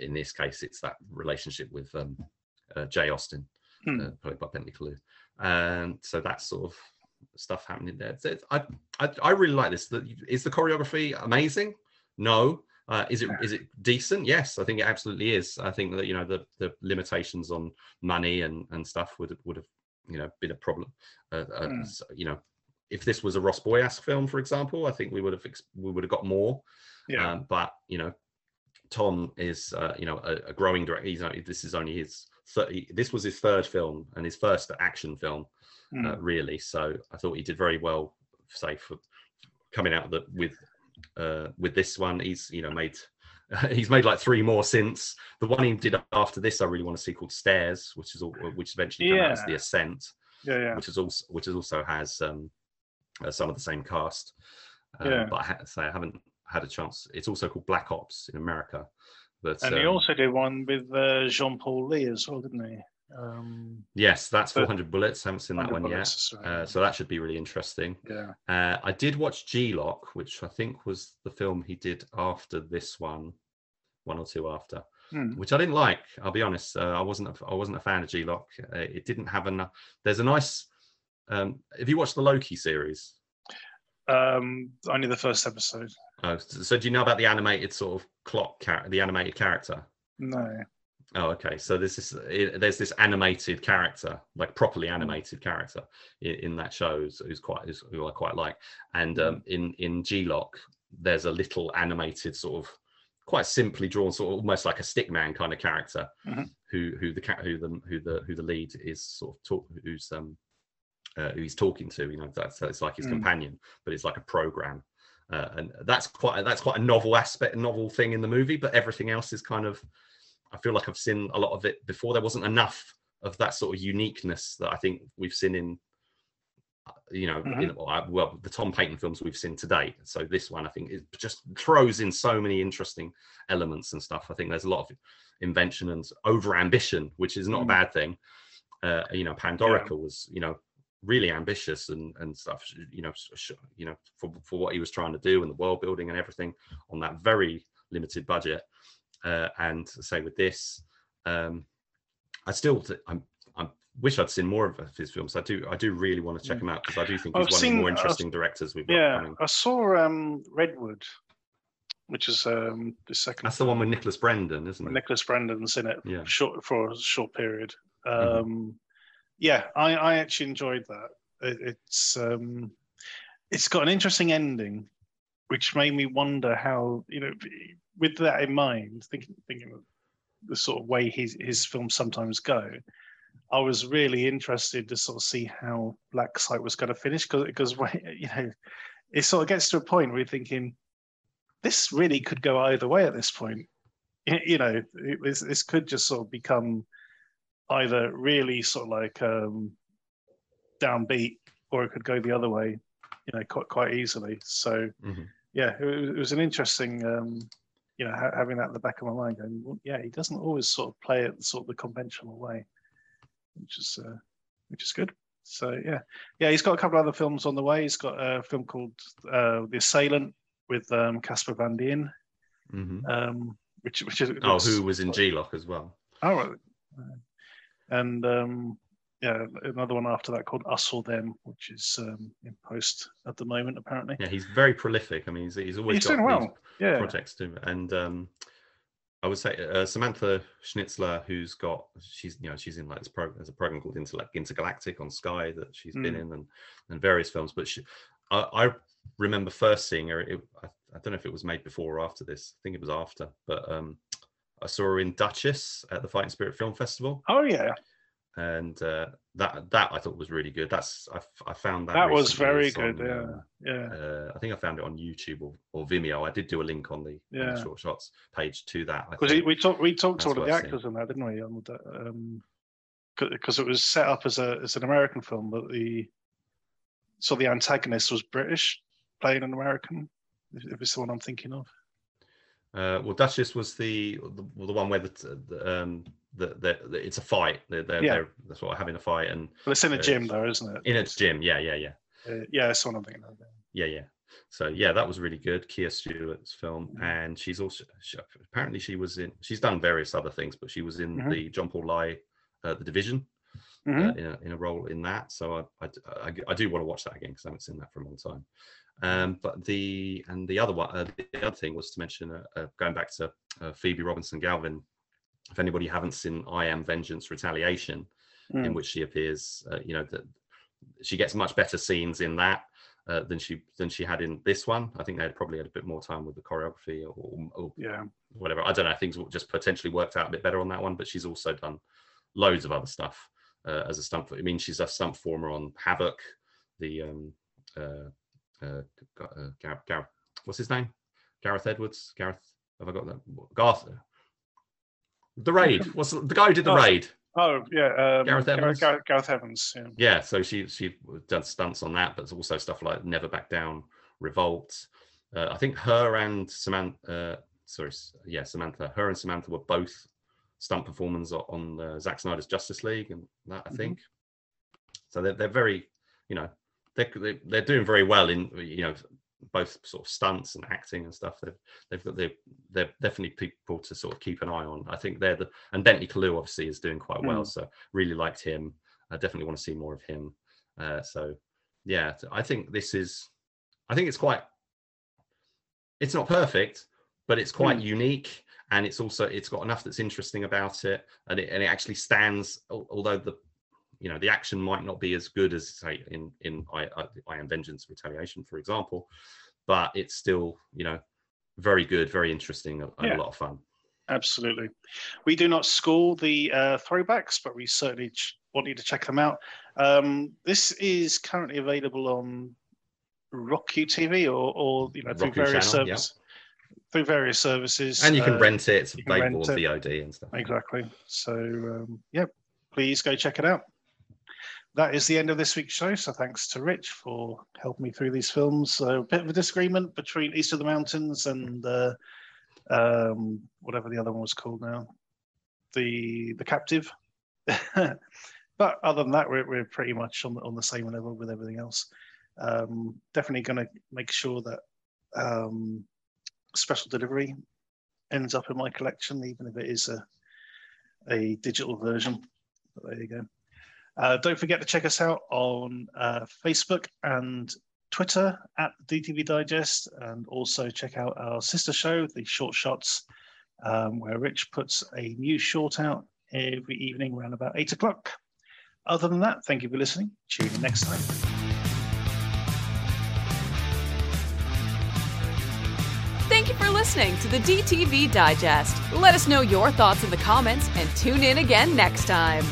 in this case it's that relationship with um uh, jay austin Hmm. uh, played by bentley Kalu. and so that's sort of stuff happening there So I, I i really like this is the choreography amazing no uh, is it is it decent? Yes, I think it absolutely is. I think that you know the the limitations on money and and stuff would would have you know been a problem. Uh, uh, Mm. so, you know, if this was a Ross Boyask film, for example, I think we would have ex- we would have got more. Yeah. Um, but you know, Tom is uh, you know a, a growing director. He's only, this is only his third, this was his third film and his first action film Hmm. uh, really. So I thought he did very well, say for coming out the, with uh, with this one. He's you know made he's made like three more since the one he did after this. I really want to see called Stairs, which is all, which eventually came out as The Ascent, yeah. Yeah. which is also which is also has um, uh, some of the same cast. Um, Yeah. But I ha- say I haven't had a chance. It's also called Black Ops in America. But And he um, also did one with uh, Jean Paul Ly as well, didn't he? Um, yes, that's 400 bullets. haven't seen that 100 one yet. Bullets, sorry. Uh, so that should be really interesting. yeah. Uh, I did watch G Loc, which I think was the film he did after this one, one or two after, Hmm. which I didn't like. I'll be honest. Uh, I wasn't. A, I wasn't a fan of G Loc. Uh, it didn't have enough. There's a nice. Um, have you watched the Loki series? Um, only the first episode. Oh, so, do you know about the animated sort of clock, char- the animated character? No. Oh, okay. So this it, there's this animated character, like properly animated character in, in that show who's, who's quite who's, who I quite like. And um, in in G Loc, there's a little animated sort of quite simply drawn, sort of almost like a stickman kind of character, Mhm. who who the ca- who the who the who the lead is sort of talk, who's um uh, who he's talking to. You know, that's it's like his Mm. companion, but it's like a program. Uh, and that's quite that's quite a novel aspect, a novel thing in the movie. But everything else is kind of I feel like I've seen a lot of it before. There wasn't enough of that sort of uniqueness that I think we've seen in you know, Mhm. in, well, well, the Tom Paton films we've seen today. So this one, I think, it just throws in so many interesting elements and stuff. I think there's a lot of invention and over ambition, which is not Mm. a bad thing. Uh, you know, Pandorica was, you know, really ambitious and and stuff. You know, you know, for for what he was trying to do and the world building and everything on that very limited budget. Uh, and say with this, um, I still, I'm, I wish I'd seen more of his films. I do, I do really want to check Mm. him out because I do think I've he's one of the more I've- interesting directors we've got Yeah, coming. I saw um, Redwood, which is um, the second. That's the one with Nicholas Brendon, isn't it? Nicholas Brendon's in it Yeah. short for a short period. Mhm. Yeah, I, I actually enjoyed that. It, it's um, it's got an interesting ending, which made me wonder how you know, with that in mind, thinking thinking of the sort of way his his films sometimes go. I was really interested to sort of see how Black Site was going to finish because because you know it sort of gets to a point where you're thinking this really could go either way at this point. You know, this this could just sort of become either really sort of like um, downbeat, or it could go the other way. You know, quite quite easily. So Mhm. yeah, it, was- it was an interesting. Um, you know, ha- having that in the back of my mind, going, well, yeah, he doesn't always sort of play it sort of the conventional way, which is uh, which is good. So yeah, yeah, he's got a couple other films on the way. He's got a film called uh, The Assailant with um, Casper Van Dien, Mhm. um, which which is Oh, who was in G Loc as well? Oh, right. And um, yeah, another one after that called Us or Them, which is um, in post at the moment apparently. Yeah, he's very prolific. I mean, he's, he's always He's got doing well. Yeah, projects too. And um, I would say uh, Samantha Schnitzler, who's got she's you know she's in like this program there's a program called Interla- Intergalactic on Sky that she's been Mm. in and and various films. But she, I, I remember first seeing her. It, I, I don't know if it was made before or after this. I think it was after. But um, I saw her in Duchess at the Fighting Spirit Film Festival, Oh yeah, and uh, that that I thought was really good. That's I, I found that that was very It's good. Yeah, uh, yeah. uh, I think I found it on YouTube or, or Vimeo. I did do a link on the, on the short shots page to that. Because we talked we talked to all of the actors in that, didn't we? On the, um, because it was set up as a as an American film, but the so the antagonist was British, playing an American. If if it's the one I'm thinking of. Uh, well, Duchess was the the, well, the one where the, the um the, the, the it's a fight. They're, they're, Yeah. they're that's what having a fight and But it's in a Uh, gym, though, isn't it? in its gym. Yeah, yeah, yeah, Uh, yeah, that's one I'm thinking of. yeah, yeah. So yeah, that was really good. Kia Stewart's film, Mhm. and she's also she, apparently she was in. She's done various other things, but she was in Mhm. the John Paul Lai, uh, the Division. Uh, in, a, in a role in that. So I, I, I, I do want to watch that again because I haven't seen that for a long time. Um, but the and the other one, uh, the other thing was to mention uh, uh, going back to uh, Phoebe Robinson Galvin. If anybody haven't seen I Am Vengeance Retaliation, in Mm. which she appears, uh, you know that she gets much better scenes in that. Uh, than she than she had in this one. I think they had probably had a bit more time with the choreography or, or Yeah. whatever. I don't know. Things just potentially worked out a bit better on that one, but she's also done loads of other stuff uh, as a stunt. I mean, she's a stunt performer on Havoc, the um, uh, uh, Ga- Gar- Gar- what's his name? Gareth Edwards. Gareth. Have I got that? Garth. The raid. What's the, guy who did the Oh. raid? Oh yeah, um, Gareth Evans? Gareth, Gareth Evans. Yeah. Yeah, so she she done stunts on that, but also stuff like Never Back Down, Revolt. Uh, I think her and Samantha, uh, sorry, yeah, Samantha, her and Samantha were both stunt performers on uh, Zack Snyder's Justice League, and that I Mhm. think. So they're they're very, you know, they're they're- doing very well in you know both sort of stunts and acting and stuff. They've they've got they they're definitely people to sort of keep an eye on. I think they're the and Bentley Kalu obviously is doing quite well, Mm. so really liked him. I definitely want to see more of him. Uh, so yeah, I think this is, I think it's quite, it's not perfect, but it's quite Mm. unique, and it's also it's got enough that's interesting about it, and it and it actually stands. Although the, you know, the action might not be as good as say in in I I, I Am Vengeance Retaliation, for example, but it's still you know very good, very interesting, and Yeah. a lot of fun. Absolutely. We do not score the uh, throwbacks, but we certainly ch- want you to check them out. Um, this is currently available on Roku TV or, or you know through Roku various channel, yeah. services. Through various services, And you can uh, rent it; it's available on VOD and stuff. exactly. So um, yeah, please go check it out. That is the end of this week's show. So thanks to Rich for helping me through these films. So a bit of a disagreement between East of the Mountains and uh, um, whatever the other one was called now, the the Captive. but other than that, we're, we're pretty much on the, on the same level with everything else. Um, definitely going to make sure that um, special delivery ends up in my collection, even if it is a a digital version. But there you go. Uh, don't forget to check us out on uh, Facebook and Twitter at DTV Digest, and also check out our sister show, The Short Shots, um, where Rich puts a new short out every evening around about eight o'clock. Other than that, thank you for listening. Tune in next time. Thank you for listening to the DTV Digest. Let us know your thoughts in the comments and tune in again next time.